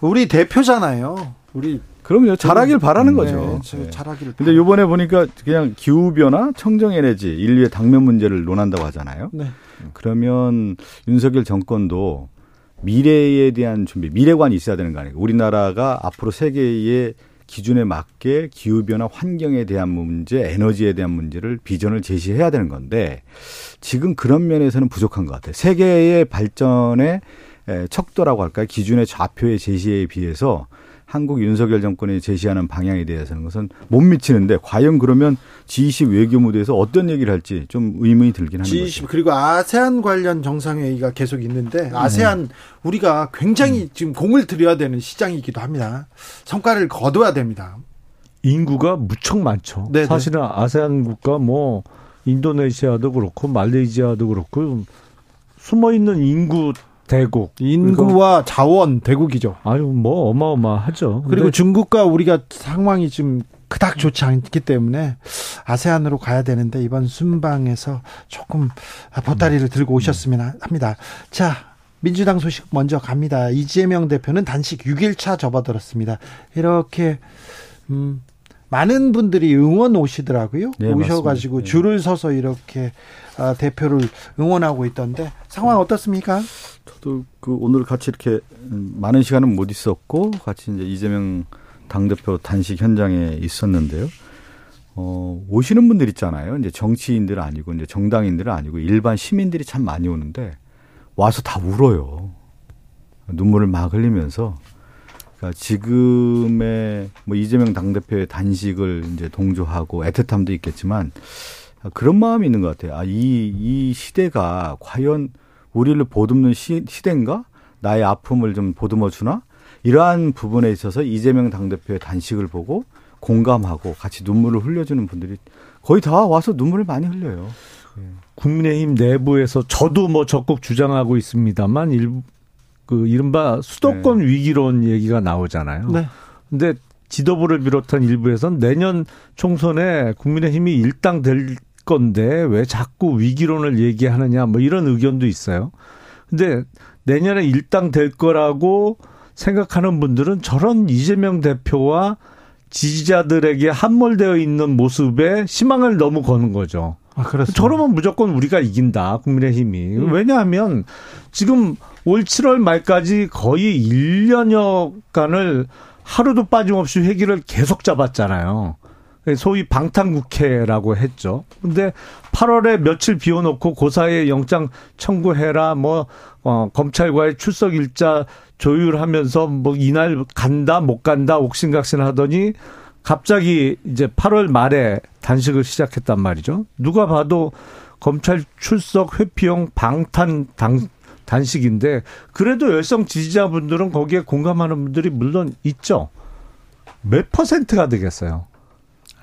우리 대표잖아요. 우리 그럼요. 잘하길 바라는 네, 거죠. 네. 잘하길. 근데 요번에 보니까 그냥 기후 변화, 청정 에너지, 인류의 당면 문제를 논한다고 하잖아요. 네. 그러면 윤석열 정권도 미래에 대한 준비, 미래관이 있어야 되는 거 아니에요. 우리나라가 앞으로 세계의 기준에 맞게 기후 변화, 환경에 대한 문제, 에너지에 대한 문제를 비전을 제시해야 되는 건데 지금 그런 면에서는 부족한 것 같아요. 세계의 발전에 척도라고 할까요? 기준의 좌표의 제시에 비해서 한국 윤석열 정권이 제시하는 방향에 대해서는 것은 못 미치는데 과연 그러면 G20 외교 무대에서 어떤 얘기를 할지 좀 의문이 들긴 하는 G20 거죠. 그리고 아세안 관련 정상회의가 계속 있는데 아세안 네. 우리가 굉장히 음. 지금 공을 들여야 되는 시장이기도 합니다. 성과를 거둬야 됩니다. 인구가 무척 많죠. 네네. 네. 사실은 아세안 국가 뭐 인도네시아도 그렇고 말레이시아도 그렇고 숨어 있는 인구 대국 인구와 자원 대국이죠. 아유 뭐 어마어마하죠. 그리고 중국과 우리가 상황이 좀 그닥 좋지 않기 때문에 아세안으로 가야 되는데 이번 순방에서 조금 보따리를 들고 오셨으면 합니다. 자, 민주당 소식 먼저 갑니다. 이재명 대표는 단식 6일차 접어들었습니다. 이렇게 음 많은 분들이 응원 오시더라고요. 네, 오셔가지고 네. 줄을 서서 이렇게 아, 대표를 응원하고 있던데 상황 어떻습니까? 저도 그 오늘 같이 이렇게 많은 시간은 못 있었고 같이 이제 이재명 당 대표 단식 현장에 있었는데요. 어, 오시는 분들 있잖아요. 이제 정치인들 아니고 이제 정당인들 아니고 일반 시민들이 참 많이 오는데 와서 다 울어요. 눈물을 막 흘리면서 그러니까 지금의 뭐 이재명 당대표의 단식을 이제 동조하고 애틋함도 있겠지만 그런 마음이 있는 것 같아요. 아, 이, 이 시대가 과연 우리를 보듬는 시, 시대인가? 나의 아픔을 좀 보듬어 주나? 이러한 부분에 있어서 이재명 당대표의 단식을 보고 공감하고 같이 눈물을 흘려주는 분들이 거의 다 와서 눈물을 많이 흘려요. 국민의힘 내부에서 저도 뭐 적극 주장하고 있습니다만 그 이른바 수도권 네. 위기론 얘기가 나오잖아요. 네. 근데 지도부를 비롯한 일부에서는 내년 총선에 국민의힘이 일당될 건데 왜 자꾸 위기론을 얘기하느냐 뭐 이런 의견도 있어요. 근데 내년에 일당될 거라고 생각하는 분들은 저런 이재명 대표와 지지자들에게 함몰되어 있는 모습에 희망을 너무 거는 거죠. 아, 그렇습니다. 저러면 무조건 우리가 이긴다, 국민의힘이. 음. 왜냐하면 지금 올 7월 말까지 거의 1년여간을 하루도 빠짐없이 회기를 계속 잡았잖아요. 소위 방탄국회라고 했죠. 근데 8월에 며칠 비워놓고 고사에 영장 청구해라, 뭐, 어, 검찰과의 출석 일자 조율하면서 뭐 이날 간다, 못 간다, 옥신각신 하더니 갑자기 이제 8월 말에 단식을 시작했단 말이죠. 누가 봐도 검찰 출석 회피용 방탄 당, 단식인데 그래도 열성 지지자분들은 거기에 공감하는 분들이 물론 있죠. 몇 퍼센트가 되겠어요?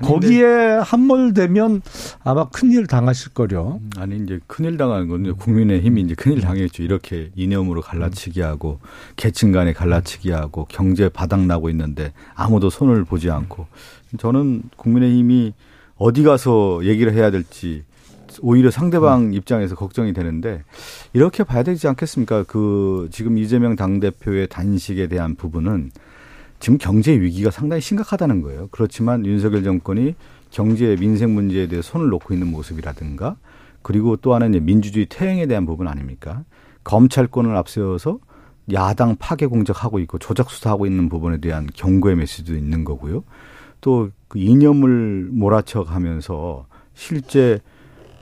거기에 함몰되면 아마 큰일 당하실 거려. 음, 아니 이제 큰일 당하는 건 국민의 힘이 이제 큰일 당했죠. 이렇게 이념으로 갈라치기 하고 계층 간에 갈라치기 하고 경제 바닥 나고 있는데 아무도 손을 보지 않고 저는 국민의 힘이 어디 가서 얘기를 해야 될지 오히려 상대방 음. 입장에서 걱정이 되는데 이렇게 봐야 되지 않겠습니까? 그 지금 이재명 당 대표의 단식에 대한 부분은 지금 경제 위기가 상당히 심각하다는 거예요. 그렇지만 윤석열 정권이 경제 민생 문제에 대해 손을 놓고 있는 모습이라든가 그리고 또 하나는 민주주의 퇴행에 대한 부분 아닙니까? 검찰권을 앞세워서 야당 파괴 공작하고 있고 조작 수사하고 있는 부분에 대한 경고의 메시지도 있는 거고요. 또 그 이념을 몰아쳐 가면서 실제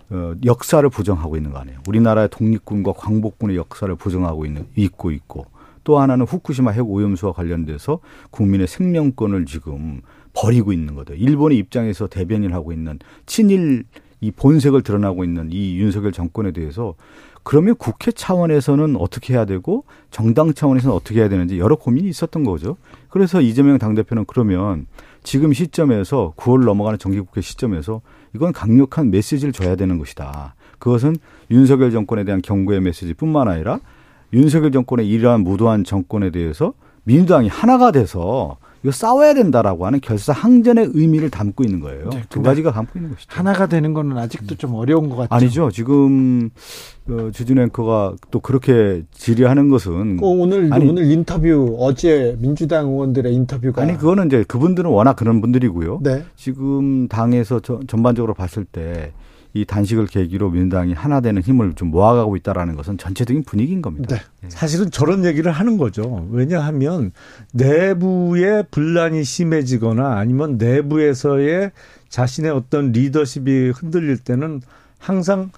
어, 역사를 부정하고 있는 거 아니에요. 우리나라의 독립군과 광복군의 역사를 부정하고 있는 있고 있고 또 하나는 후쿠시마 핵 오염수와 관련돼서 국민의 생명권을 지금 버리고 있는 거죠. 일본의 입장에서 대변인을 하고 있는 친일 이 본색을 드러나고 있는 이 윤석열 정권에 대해서 그러면 국회 차원에서는 어떻게 해야 되고 정당 차원에서는 어떻게 해야 되는지 여러 고민이 있었던 거죠. 그래서 이재명 당대표는 그러면 지금 시점에서 9월 넘어가는 정기국회 시점에서 이건 강력한 메시지를 줘야 되는 것이다. 그것은 윤석열 정권에 대한 경고의 메시지뿐만 아니라 윤석열 정권의 이러한 무도한 정권에 대해서 민주당이 하나가 돼서 이거 싸워야 된다라고 하는 결사항전의 의미를 담고 있는 거예요. 네, 두 가지가 담고 있는 것이죠. 하나가 되는 거는 아직도 좀 어려운 것 같죠. 아니죠. 지금 어, 주진 앵커가 또 그렇게 질의하는 것은 어, 오늘 아니, 오늘 인터뷰 어제 민주당 의원들의 인터뷰가 아니 그거는 이제 그분들은 워낙 그런 분들이고요. 네. 지금 당에서 저, 전반적으로 봤을 때 이 단식을 계기로 민주당이 하나 되는 힘을 좀 모아가고 있다라는 것은 전체적인 분위기인 겁니다. 네. 네. 사실은 저런 얘기를 하는 거죠. 왜냐하면 내부의 분란이 심해지거나 아니면 내부에서의 자신의 어떤 리더십이 흔들릴 때는 항상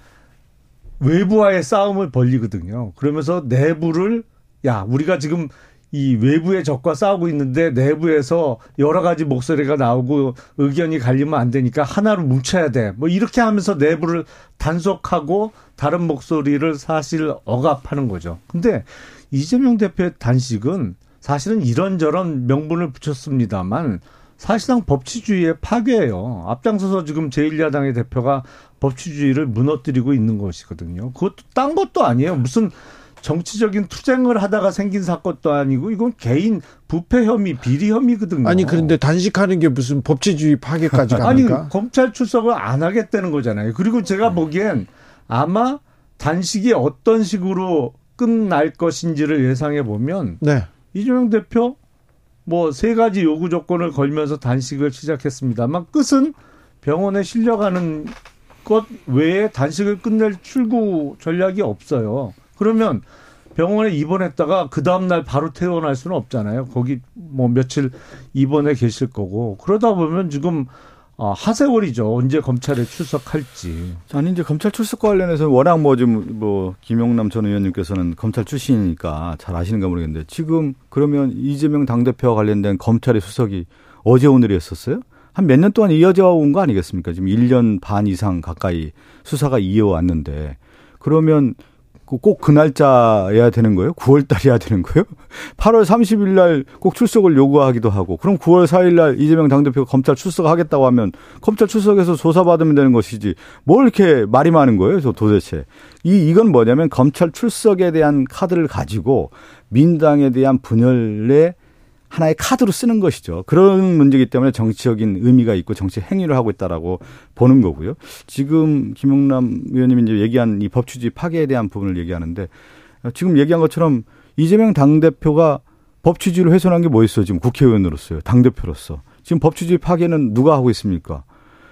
외부와의 싸움을 벌리거든요. 그러면서 내부를 야 우리가 지금 이 외부의 적과 싸우고 있는데 내부에서 여러 가지 목소리가 나오고 의견이 갈리면 안 되니까 하나로 뭉쳐야 돼. 뭐 이렇게 하면서 내부를 단속하고 다른 목소리를 사실 억압하는 거죠. 근데 이재명 대표의 단식은 사실은 이런저런 명분을 붙였습니다만 사실상 법치주의의 파괴예요. 앞장서서 지금 제1야당의 대표가 법치주의를 무너뜨리고 있는 것이거든요. 그것도 딴 것도 아니에요. 무슨 정치적인 투쟁을 하다가 생긴 사건도 아니고 이건 개인 부패 혐의, 비리 혐의거든요. 아니 그런데 단식하는 게 무슨 법치주의 파괴까지 <laughs> 갑니까? 아니 검찰 출석을 안 하겠다는 거잖아요. 그리고 제가 보기엔 아마 단식이 어떤 식으로 끝날 것인지를 예상해 보면 네. 이재명 대표 뭐 세 가지 요구 조건을 걸면서 단식을 시작했습니다만 끝은 병원에 실려가는 것 외에 단식을 끝낼 출구 전략이 없어요. 그러면 병원에 입원했다가 그 다음날 바로 퇴원할 수는 없잖아요. 거기 뭐 며칠 입원해 계실 거고. 그러다 보면 지금 어, 하세월이죠. 언제 검찰에 출석할지. 아니 이제 검찰 출석 관련해서 워낙 뭐좀뭐 김용남 전 의원님께서는 검찰 출신이니까 잘 아시는가 모르겠는데 지금 그러면 이재명 당 대표와 관련된 검찰의 수석이 어제 오늘이었었어요? 한 몇 년 동안 이어져 온 거 아니겠습니까? 지금 1년 반 이상 가까이 수사가 이어왔는데 그러면 그 꼭 그 날짜여야 되는 거예요? 9월 달이어야 되는 거예요? <laughs> 8월 30일 날 꼭 출석을 요구하기도 하고 그럼 9월 4일 날 이재명 당대표가 검찰 출석하겠다고 하면 검찰 출석해서 조사받으면 되는 것이지 뭘 이렇게 말이 많은 거예요? 저 도대체. 이 이건 뭐냐면 검찰 출석에 대한 카드를 가지고 민당에 대한 분열에 하나의 카드로 쓰는 것이죠. 그런 문제이기 때문에 정치적인 의미가 있고 정치 행위를 하고 있다라고 보는 거고요. 지금 김용남 의원님이 이제 얘기한 이 법치주의 파괴에 대한 부분을 얘기하는데 지금 얘기한 것처럼 이재명 당대표가 법치주의를 훼손한 게뭐 있어요? 지금 국회의원으로서요. 당대표로서. 지금 법치주의 파괴는 누가 하고 있습니까?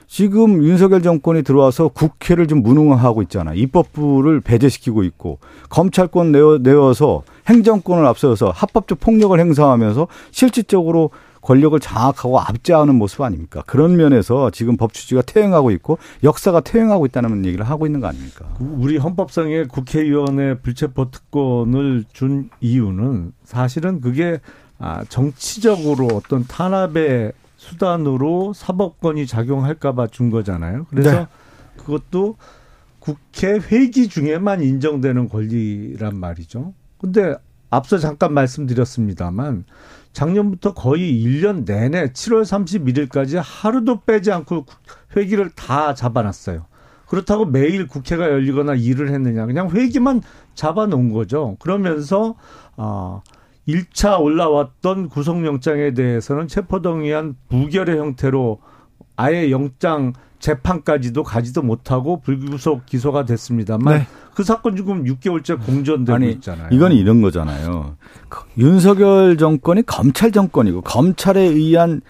지금 윤석열 정권이 들어와서 국회를 좀 무능화하고 있잖아. 입법부를 배제시키고 있고 검찰권 내어, 내어서 행정권을 앞서서 합법적 폭력을 행사하면서 실질적으로 권력을 장악하고 압제하는 모습 아닙니까? 그런 면에서 지금 법치주의가 퇴행하고 있고 역사가 퇴행하고 있다는 얘기를 하고 있는 거 아닙니까? 우리 헌법상에 국회의원의 불체포 특권을 준 이유는 사실은 그게 아, 정치적으로 어떤 탄압의 수단으로 사법권이 작용할까봐 준 거잖아요. 그래서 네. 그것도 국회 회기 중에만 인정되는 권리란 말이죠. 근데 앞서 잠깐 말씀드렸습니다만 작년부터 거의 1년 내내 7월 31일까지 하루도 빼지 않고 회기를 다 잡아놨어요. 그렇다고 매일 국회가 열리거나 일을 했느냐. 그냥 회기만 잡아놓은 거죠. 그러면서, 어, 1차 올라왔던 구속영장에 대해서는 체포동의안 부결의 형태로 아예 영장 재판까지도 가지도 못하고 불구속 기소가 됐습니다만 네. 그 사건 지금 6개월째 공전되고 아니, 있잖아요. 이건 이런 거잖아요. 윤석열 정권이 검찰 정권이고 검찰에 의한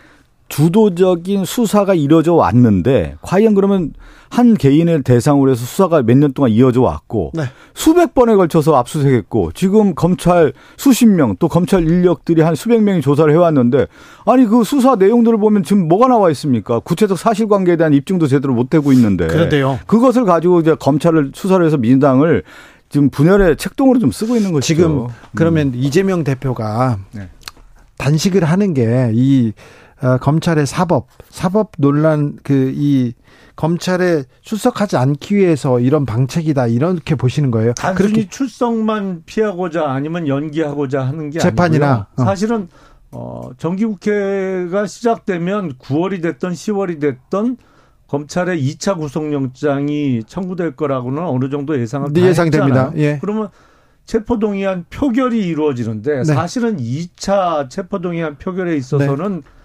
주도적인 수사가 이뤄져 왔는데 과연 그러면 한 개인을 대상으로 해서 수사가 몇 년 동안 이어져 왔고 네. 수백 번에 걸쳐서 압수수색했고 지금 검찰 수십 명 또 검찰 인력들이 한 수백 명이 조사를 해왔는데 아니 그 수사 내용들을 보면 지금 뭐가 나와 있습니까? 구체적 사실관계에 대한 입증도 제대로 못 되고 있는데 그런데요. 그것을 가지고 이제 검찰을 수사를 해서 민당을 지금 분열의 책동으로 좀 쓰고 있는 것이죠. 지금 그러면 음. 이재명 대표가 네. 단식을 하는 게이 어, 검찰의 사법, 사법 논란 그 이 검찰에 출석하지 않기 위해서 이런 방책이다 이렇게 보시는 거예요. 단순히 그렇게 출석만 피하고자 아니면 연기하고자 하는 게 재판이나 어. 사실은 어 정기국회가 시작되면 9월이 됐던 10월이 됐던 검찰의 2차 구속영장이 청구될 거라고는 어느 정도 예상을 네, 예상됩니다. 예. 그러면 체포동의안 표결이 이루어지는데 네. 사실은 2차 체포동의안 표결에 있어서는 네.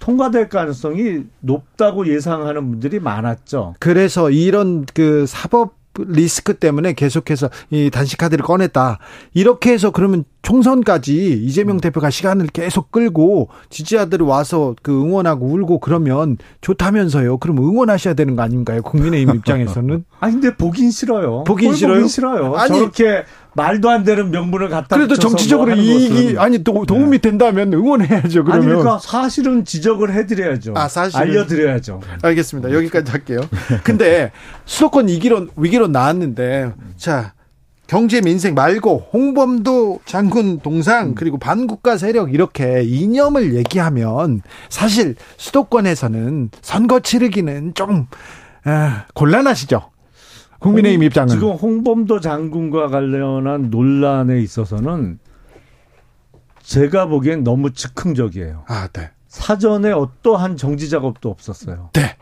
통과될 가능성이 높다고 예상하는 분들이 많았죠. 그래서 이런 그 사법 리스크 때문에 계속해서 이 단식 카드를 꺼냈다. 이렇게 해서 그러면 총선까지 이재명 음. 대표가 시간을 계속 끌고 지지자들이 와서 그 응원하고 울고 그러면 좋다면서요. 그럼 응원하셔야 되는 거 아닌가요? 국민의힘 입장에서는. <laughs> 아니 근데 보긴 싫어요. 보긴 싫어요. 보긴 싫어요. 아니, 저렇게 말도 안 되는 명분을 갖다 그래도 정치적으로 뭐 이익이 아니 도, 도움이 네. 된다면 응원해야죠. 그러면. 아니 그러니까 사실은 지적을 해드려야죠. 아 사실 알려드려야죠. 알겠습니다. 여기까지 할게요. <laughs> 근데 수도권 위기론 위기론 나왔는데 자 경제 민생 말고 홍범도 장군 동상 음. 그리고 반국가 세력 이렇게 이념을 얘기하면 사실 수도권에서는 선거 치르기는 좀 아, 곤란하시죠. 국민의힘 입장은 지금 홍범도 장군과 관련한 논란에 있어서는 제가 보기엔 너무 즉흥적이에요. 아, 네. 사전에 어떠한 정지 작업도 없었어요. 네.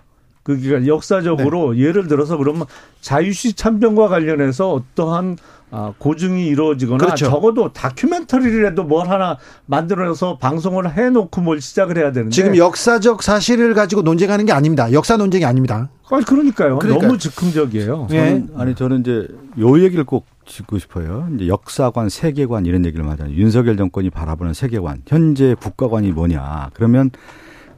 그러니까 역사적으로 네. 예를 들어서 그러면 자유시 참변과 관련해서 어떠한 아, 고증이 이루어지거나 그렇죠. 적어도 다큐멘터리라도 뭘 하나 만들어서 방송을 해놓고 뭘 시작을 해야 되는데 지금 역사적 사실을 가지고 논쟁하는 게 아닙니다. 역사 논쟁이 아닙니다. 아니 그러니까요. 그러니까. 너무 즉흥적이에요. 네. 저는, 아니 저는 이제 요 얘기를 꼭 짚고 싶어요. 이제 역사관, 세계관 이런 얘기를 하잖아요. 윤석열 정권이 바라보는 세계관, 현재 국가관이 뭐냐? 그러면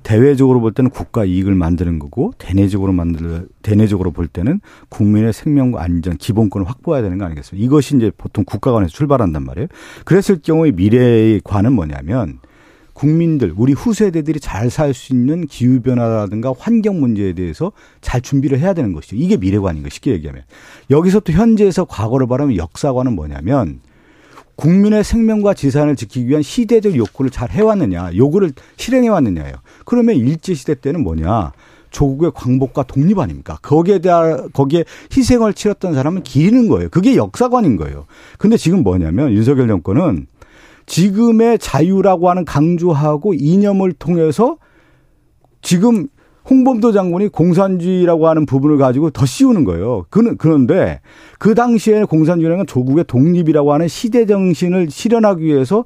대외적으로 볼 때는 국가 이익을 만드는 거고 대내적으로 만들 대내적으로 볼 때는 국민의 생명과 안전 기본권을 확보해야 되는 거 아니겠습니까? 이것이 이제 보통 국가관에서 출발한단 말이에요. 그랬을 경우에 미래의 관은 뭐냐면 국민들 우리 후세대들이 잘 살 수 있는 기후 변화라든가 환경 문제에 대해서 잘 준비를 해야 되는 것이죠. 이게 미래관인 거 쉽게 얘기하면 여기서 또 현재에서 과거를 바라면 역사관은 뭐냐면 국민의 생명과 재산을 지키기 위한 시대적 욕구를 잘 해왔느냐, 요구를 실행해 왔느냐예요. 그러면 일제 시대 때는 뭐냐? 조국의 광복과 독립 아닙니까? 거기에 대한 거기에 희생을 치렀던 사람은 기리는 거예요. 그게 역사관인 거예요. 근데 지금 뭐냐면 윤석열 정권은 지금의 자유라고 하는 강조하고 이념을 통해서 지금 홍범도 장군이 공산주의라고 하는 부분을 가지고 더 씌우는 거예요. 그런데 그 당시에 공산주의는 조국의 독립이라고 하는 시대 정신을 실현하기 위해서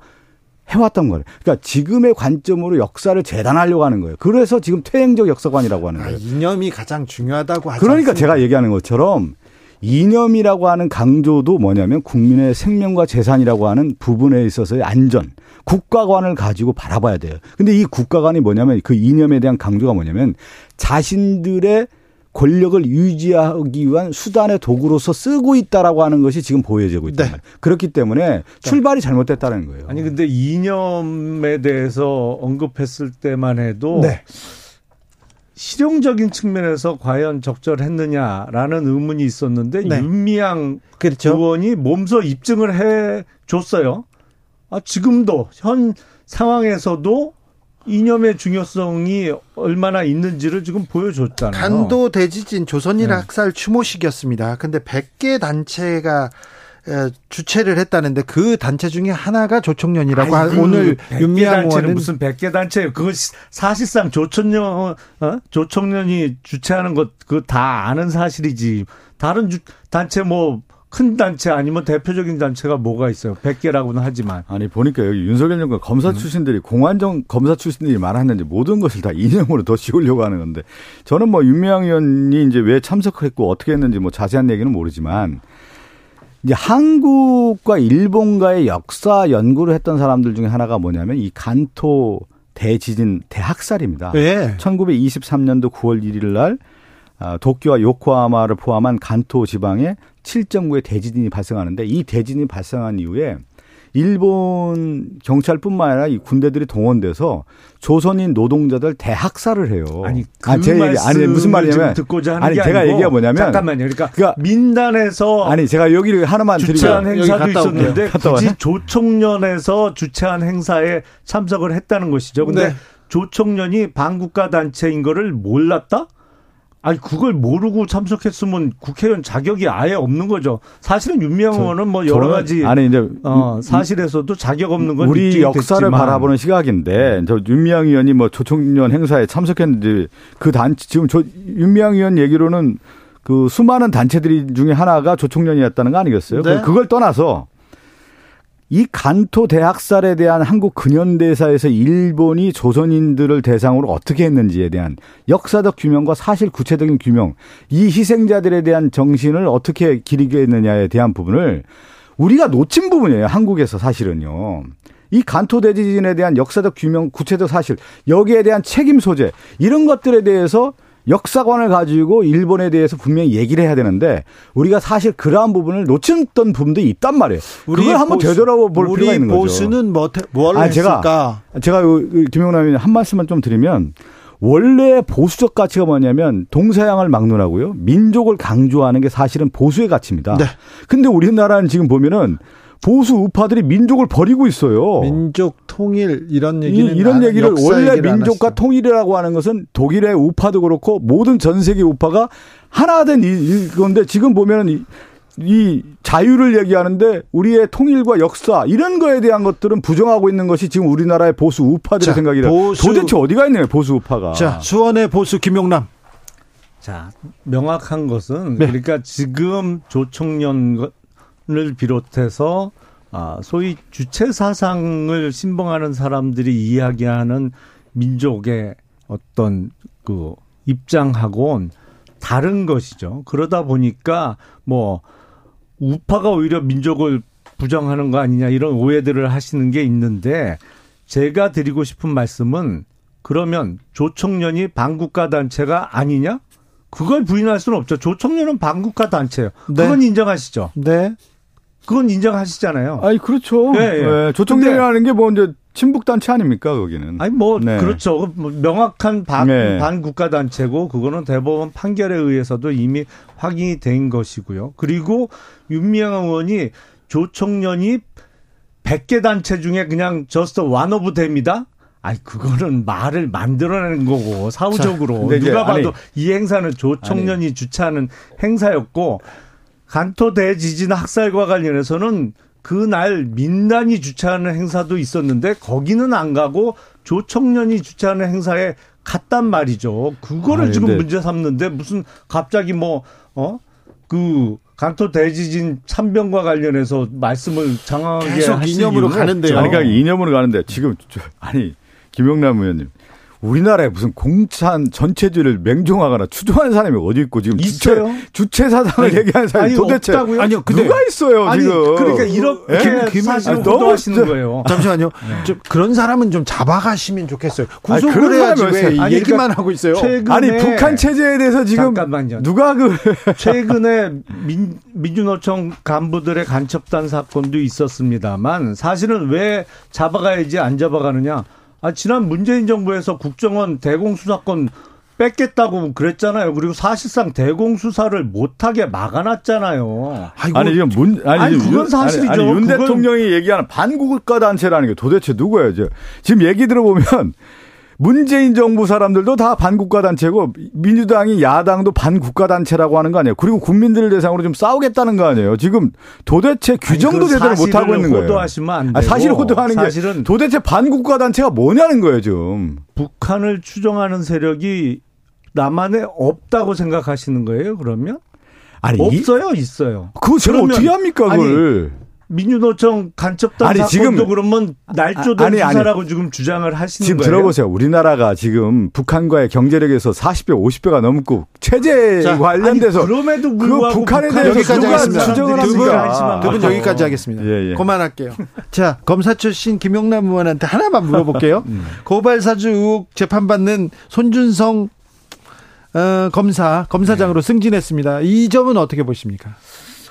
해왔던 거예요. 그러니까 지금의 관점으로 역사를 재단하려고 하는 거예요. 그래서 지금 퇴행적 역사관이라고 하는 아, 거예요. 아, 이념이 가장 중요하다고 하죠. 그러니까 않습니까? 제가 얘기하는 것처럼 이념이라고 하는 강조도 뭐냐면 국민의 생명과 재산이라고 하는 부분에 있어서의 안전, 국가관을 가지고 바라봐야 돼요. 근데 이 국가관이 뭐냐면 그 이념에 대한 강조가 뭐냐면 자신들의 권력을 유지하기 위한 수단의 도구로서 쓰고 있다라고 하는 것이 지금 보여지고 있다. 네. 그렇기 때문에 출발이 잘못됐다는 거예요. 아니 근데 이념에 대해서 언급했을 때만 해도 네. 실용적인 측면에서 과연 적절했느냐라는 의문이 있었는데 네. 윤미향 그렇죠. 의원이 몸소 입증을 해 줬어요. 아, 지금도 현 상황에서도 이념의 중요성이 얼마나 있는지를 지금 보여줬잖아요. 간도 대지진 조선인 네. 학살 추모식이었습니다. 근데 100개 단체가 주최를 했다는데 그 단체 중에 하나가 조총련이라고 아이 오늘 윤미향 의원은 무슨 100개 단체예요. 그거 사실상 조총련 어? 조총련이 주최하는 것 그거 다 아는 사실이지. 다른 주, 단체 뭐 큰 단체 아니면 대표적인 단체가 뭐가 있어요? 100개라고는 하지만. 아니, 보니까 여기 윤석열 정권 검사 음. 출신들이, 공안정 검사 출신들이 말하는데 모든 것을 다 이념으로 더 씌우려고 하는 건데 저는 뭐 윤미향 의원이 이제 왜 참석했고 어떻게 했는지 뭐 자세한 얘기는 모르지만 이제 한국과 일본과의 역사 연구를 했던 사람들 중에 하나가 뭐냐면 이 간토 대지진 대학살입니다. 네. 1923년도 9월 1일 날 아, 도쿄와 요코하마를 포함한 간토 지방에 7.9의 대지진이 발생하는데 이 대지진이 발생한 이후에 일본 경찰뿐만 아니라 이 군대들이 동원돼서 조선인 노동자들 대학살을 해요. 아니, 그 아니, 제 얘기, 아니 무슨 말이냐면 듣고자 하는 아니, 제가 아니고, 얘기가 뭐냐면 잠깐만요. 그러니까, 그러니까 민단에서 아니 제가 여기를 하나만 주최한 드리면, 행사도 있었는데 굳이 조총련에서 주최한 행사에 참석을 했다는 것이죠. 근데 네. 조총련이 반국가 단체인 거를 몰랐다? 아니 그걸 모르고 참석했으면 국회의원 자격이 아예 없는 거죠. 사실은 윤미향 의원은 뭐 여러 가지 아니 이제 어, 사실에서도 자격 없는 건 우리 역사를 됐지만. 바라보는 시각인데 저 윤미향 의원이 뭐 조총련 행사에 참석했는데 그 단체 지금 저 윤미향 의원 얘기로는 그 수많은 단체들이 중에 하나가 조총련이었다는 거 아니겠어요? 네. 그걸 떠나서 이 간토 대학살에 대한 한국 근현대사에서 일본이 조선인들을 대상으로 어떻게 했는지에 대한 역사적 규명과 사실 구체적인 규명, 이 희생자들에 대한 정신을 어떻게 기리게 했느냐에 대한 부분을 우리가 놓친 부분이에요. 한국에서 사실은요. 이 간토 대지진에 대한 역사적 규명, 구체적 사실, 여기에 대한 책임 소재, 이런 것들에 대해서 역사관을 가지고 일본에 대해서 분명히 얘기를 해야 되는데 우리가 사실 그러한 부분을 놓쳤던 부분도 있단 말이에요. 그걸 한번 되돌아볼 필요가 있는 거죠. 보수는 뭐, 뭘 아니, 했을까? 제가, 제가 김영남이 한 말씀만 좀 드리면 원래 보수적 가치가 뭐냐면 동서양을 막론하고요. 민족을 강조하는 게 사실은 보수의 가치입니다. 네. 근데 우리나라는 지금 보면은 보수 우파들이 민족을 버리고 있어요. 민족 통일 이런 얘기는 이, 런 얘기를 원래 민족과 통일이라고 하는 것은 독일의 우파도 그렇고 모든 전 세계 우파가 하나 된 이건데 지금 보면은 이, 이 자유를 얘기하는데 우리의 통일과 역사 이런 거에 대한 것들은 부정하고 있는 것이 지금 우리나라의 보수 우파들의 자, 생각이라 보수, 도대체 어디가 있네요 보수 우파가. 자 수원의 보수 김용남. 자 명확한 것은 네. 그러니까 지금 조청년 을 비롯해서 아, 소위 주체 사상을 신봉하는 사람들이 이야기하는 민족의 어떤 그 입장하고는 다른 것이죠. 그러다 보니까 뭐 우파가 오히려 민족을 부정하는 거 아니냐 이런 오해들을 하시는 게 있는데 제가 드리고 싶은 말씀은 그러면 조청년이 반국가 단체가 아니냐? 그걸 부인할 수는 없죠. 조청년은 반국가 단체예요. 그건 네. 인정하시죠? 네. 그건 인정하시잖아요. 아니 그렇죠. 네, 네. 조총련이라는 게 뭐 이제 친북 단체 아닙니까 거기는? 아니 뭐 네. 그렇죠. 뭐 명확한 반, 네. 반국가 단체고 그거는 대법원 판결에 의해서도 이미 확인이 된 것이고요. 그리고 윤미향 의원이 조총련이 100개 단체 중에 그냥 just one of them입니다. 아니 그거는 말을 만들어내는 거고 사후적으로 자, 누가 봐도 아니, 이 행사는 조총련이 아니. 주최하는 행사였고 간토 대지진 학살과 관련해서는 그날 민단이 주최하는 행사도 있었는데 거기는 안 가고 조청년이 주최하는 행사에 갔단 말이죠. 그거를 아, 지금 문제 삼는데 무슨 갑자기 뭐, 어? 그 강토 대지진 참변과 관련해서 말씀을 장황하게 계속 이념으로 가는데요. 아니, 그러니까 이념으로 가는데 지금 아니 김용남 의원님 우리나라에 무슨 공산 전체주의를 맹종하거나 추종하는 사람이 어디 있고 지금 있어요? 주체, 주체 사상을 아니, 얘기하는 사람이 아니, 도대체 없다고요? 아니요 근데, 누가 있어요 아니, 지금 그러니까 이렇게 네? 사실을 호도하시는 거예요. 잠시만요. 네. 좀 그런 사람은 좀 잡아가시면 좋겠어요. 구속을 해야지 왜 아니, 얘기만 그러니까 하고 있어요. 아니 북한 체제에 대해서 지금 잠깐만요. 누가 그 <laughs> 최근에 민, 민주노총 간부들의 간첩단 사건도 있었습니다만 사실은 왜 잡아가야지 안 잡아가느냐? 아, 지난 문재인 정부에서 국정원 대공수사권 뺏겠다고 그랬잖아요. 그리고 사실상 대공 수사를 못하게 막아놨잖아요. 아이고, 아니 지금 문 아니, 아니 그건 사실이죠. 아니, 윤 대통령이 얘기하는 반국가 단체라는 게 도대체 누구예요? 지금 얘기 들어보면 문재인 정부 사람들도 다 반국가 단체고 민주당이 야당도 반국가 단체라고 하는 거 아니에요. 그리고 국민들을 대상으로 좀 싸우겠다는 거 아니에요. 지금 도대체 규정도 제대로 못 하고 있는 거예요. 호도하시면 안 되고. 아니, 사실 호도하는 사실은 게 도대체 반국가 단체가 뭐냐는 거예요, 지금. 북한을 추종하는 세력이 남한에 없다고 생각하시는 거예요, 그러면? 아니, 없어요, 있어요. 그거 제가 어떻게 합니까, 그걸? 아니, 민주노총 간첩단 아니, 사건도 그러면 날조된 아니, 수사라고 아니, 지금 주장을 하시는 지금 거예요? 들어보세요. 우리나라가 지금 북한과의 경제력에서 40배, 50배가 넘고 체제 자, 관련돼서 아니, 그럼에도 불구하고 그 북한에 대해서 여기까지 하겠습니다. 두분 두 여기까지 하겠습니다. 예, 예. 그만할게요. 자 검사 출신 김용남 의원한테 하나만 물어볼게요. <laughs> 음. 고발 사주 의혹 재판받는 손준성 어, 검사 검사장으로 네. 승진했습니다. 이 점은 어떻게 보십니까?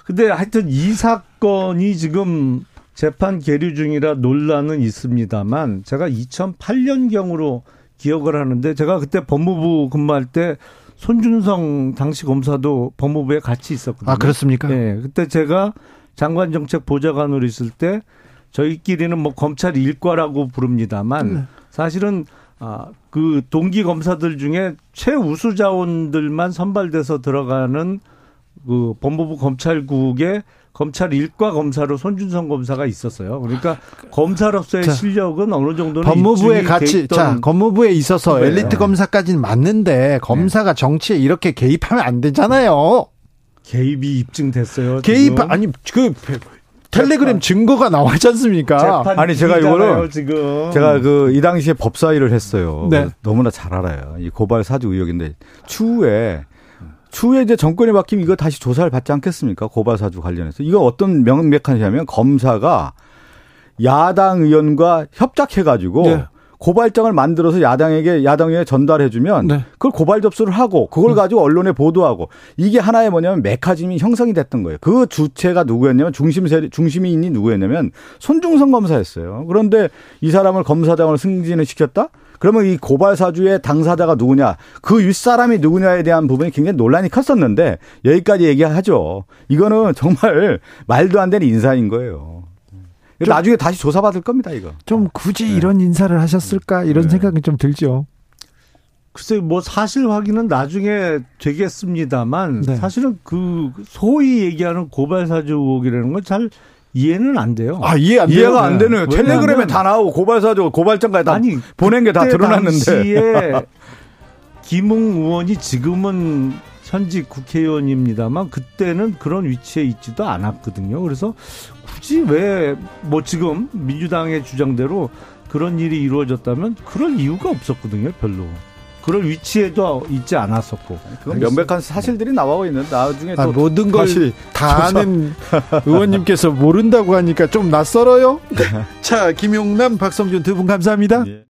근데 하여튼 이 사건이 지금 재판 계류 중이라 논란은 있습니다만 제가 2008년경으로 기억을 하는데 제가 그때 법무부 근무할 때 손준성 당시 검사도 법무부에 같이 있었거든요. 아, 그렇습니까? 네. 그때 제가 장관 정책 보좌관으로 있을 때 저희끼리는 뭐 검찰 일과라고 부릅니다만 네. 사실은 아, 그 동기 검사들 중에 최우수 자원들만 선발돼서 들어가는 그 법무부 검찰국의 검찰 일과 검사로 손준성 검사가 있었어요. 그러니까 검사로서의 자, 실력은 어느 정도는 법무부에 같이 자 법무부에 있어서 네. 엘리트 검사까지는 맞는데 검사가 네. 정치에 이렇게 개입하면 안 되잖아요. 개입이 입증됐어요. 개입 지금. 아니 그 텔레그램 증거가 나와지 않습니까? 아니 제가 이거를 지금 제가 그 이 당시에 법사위를 했어요. 네. 너무나 잘 알아요. 이 고발 사주 의혹인데 추후에 추후에 이제 정권이 바뀌면 이거 다시 조사를 받지 않겠습니까? 고발사주 관련해서. 이거 어떤 명백한냐면 검사가 야당 의원과 협작해가지고 네. 고발장을 만들어서 야당에게 야당에 전달해주면 네. 그걸 고발 접수를 하고 그걸 음. 가지고 언론에 보도하고 이게 하나의 뭐냐면 메카즘이 형성이 됐던 거예요. 그 주체가 누구였냐면 중심 세 중심이 누구였냐면 손중성 검사였어요. 그런데 이 사람을 검사장으로 승진을 시켰다? 그러면 이 고발 사주의 당사자가 누구냐, 그 윗사람이 누구냐에 대한 부분이 굉장히 논란이 컸었는데 여기까지 얘기하죠. 이거는 <laughs> 정말 말도 안 되는 인사인 거예요. 나중에 다시 조사받을 겁니다, 이거. 좀 굳이 네. 이런 인사를 하셨을까 이런 네. 생각이 좀 들죠. 글쎄 뭐 사실 확인은 나중에 되겠습니다만 네. 사실은 그 소위 얘기하는 고발 사주 의혹이라는 건 잘 이해는 안 돼요. 아 이해 안 이해가 돼요? 안 되는 네. 텔레그램에 다 나오고 고발 사주 고발장까지 다 아니, 보낸 게 다 드러났는데 <laughs> 김웅 의원이 지금은 현직 국회의원입니다만 그때는 그런 위치에 있지도 않았거든요. 그래서 굳이 왜 뭐 지금 민주당의 주장대로 그런 일이 이루어졌다면 그럴 이유가 없었거든요. 별로. 그럴 위치에도 있지 않았었고. 그건 명백한 사실들이 나오고 있는 나중에 아, 모든 걸 다 아는 <laughs> 의원님께서 모른다고 하니까 좀 낯설어요. 자, 김용남, 박성준 두 분 감사합니다. 예.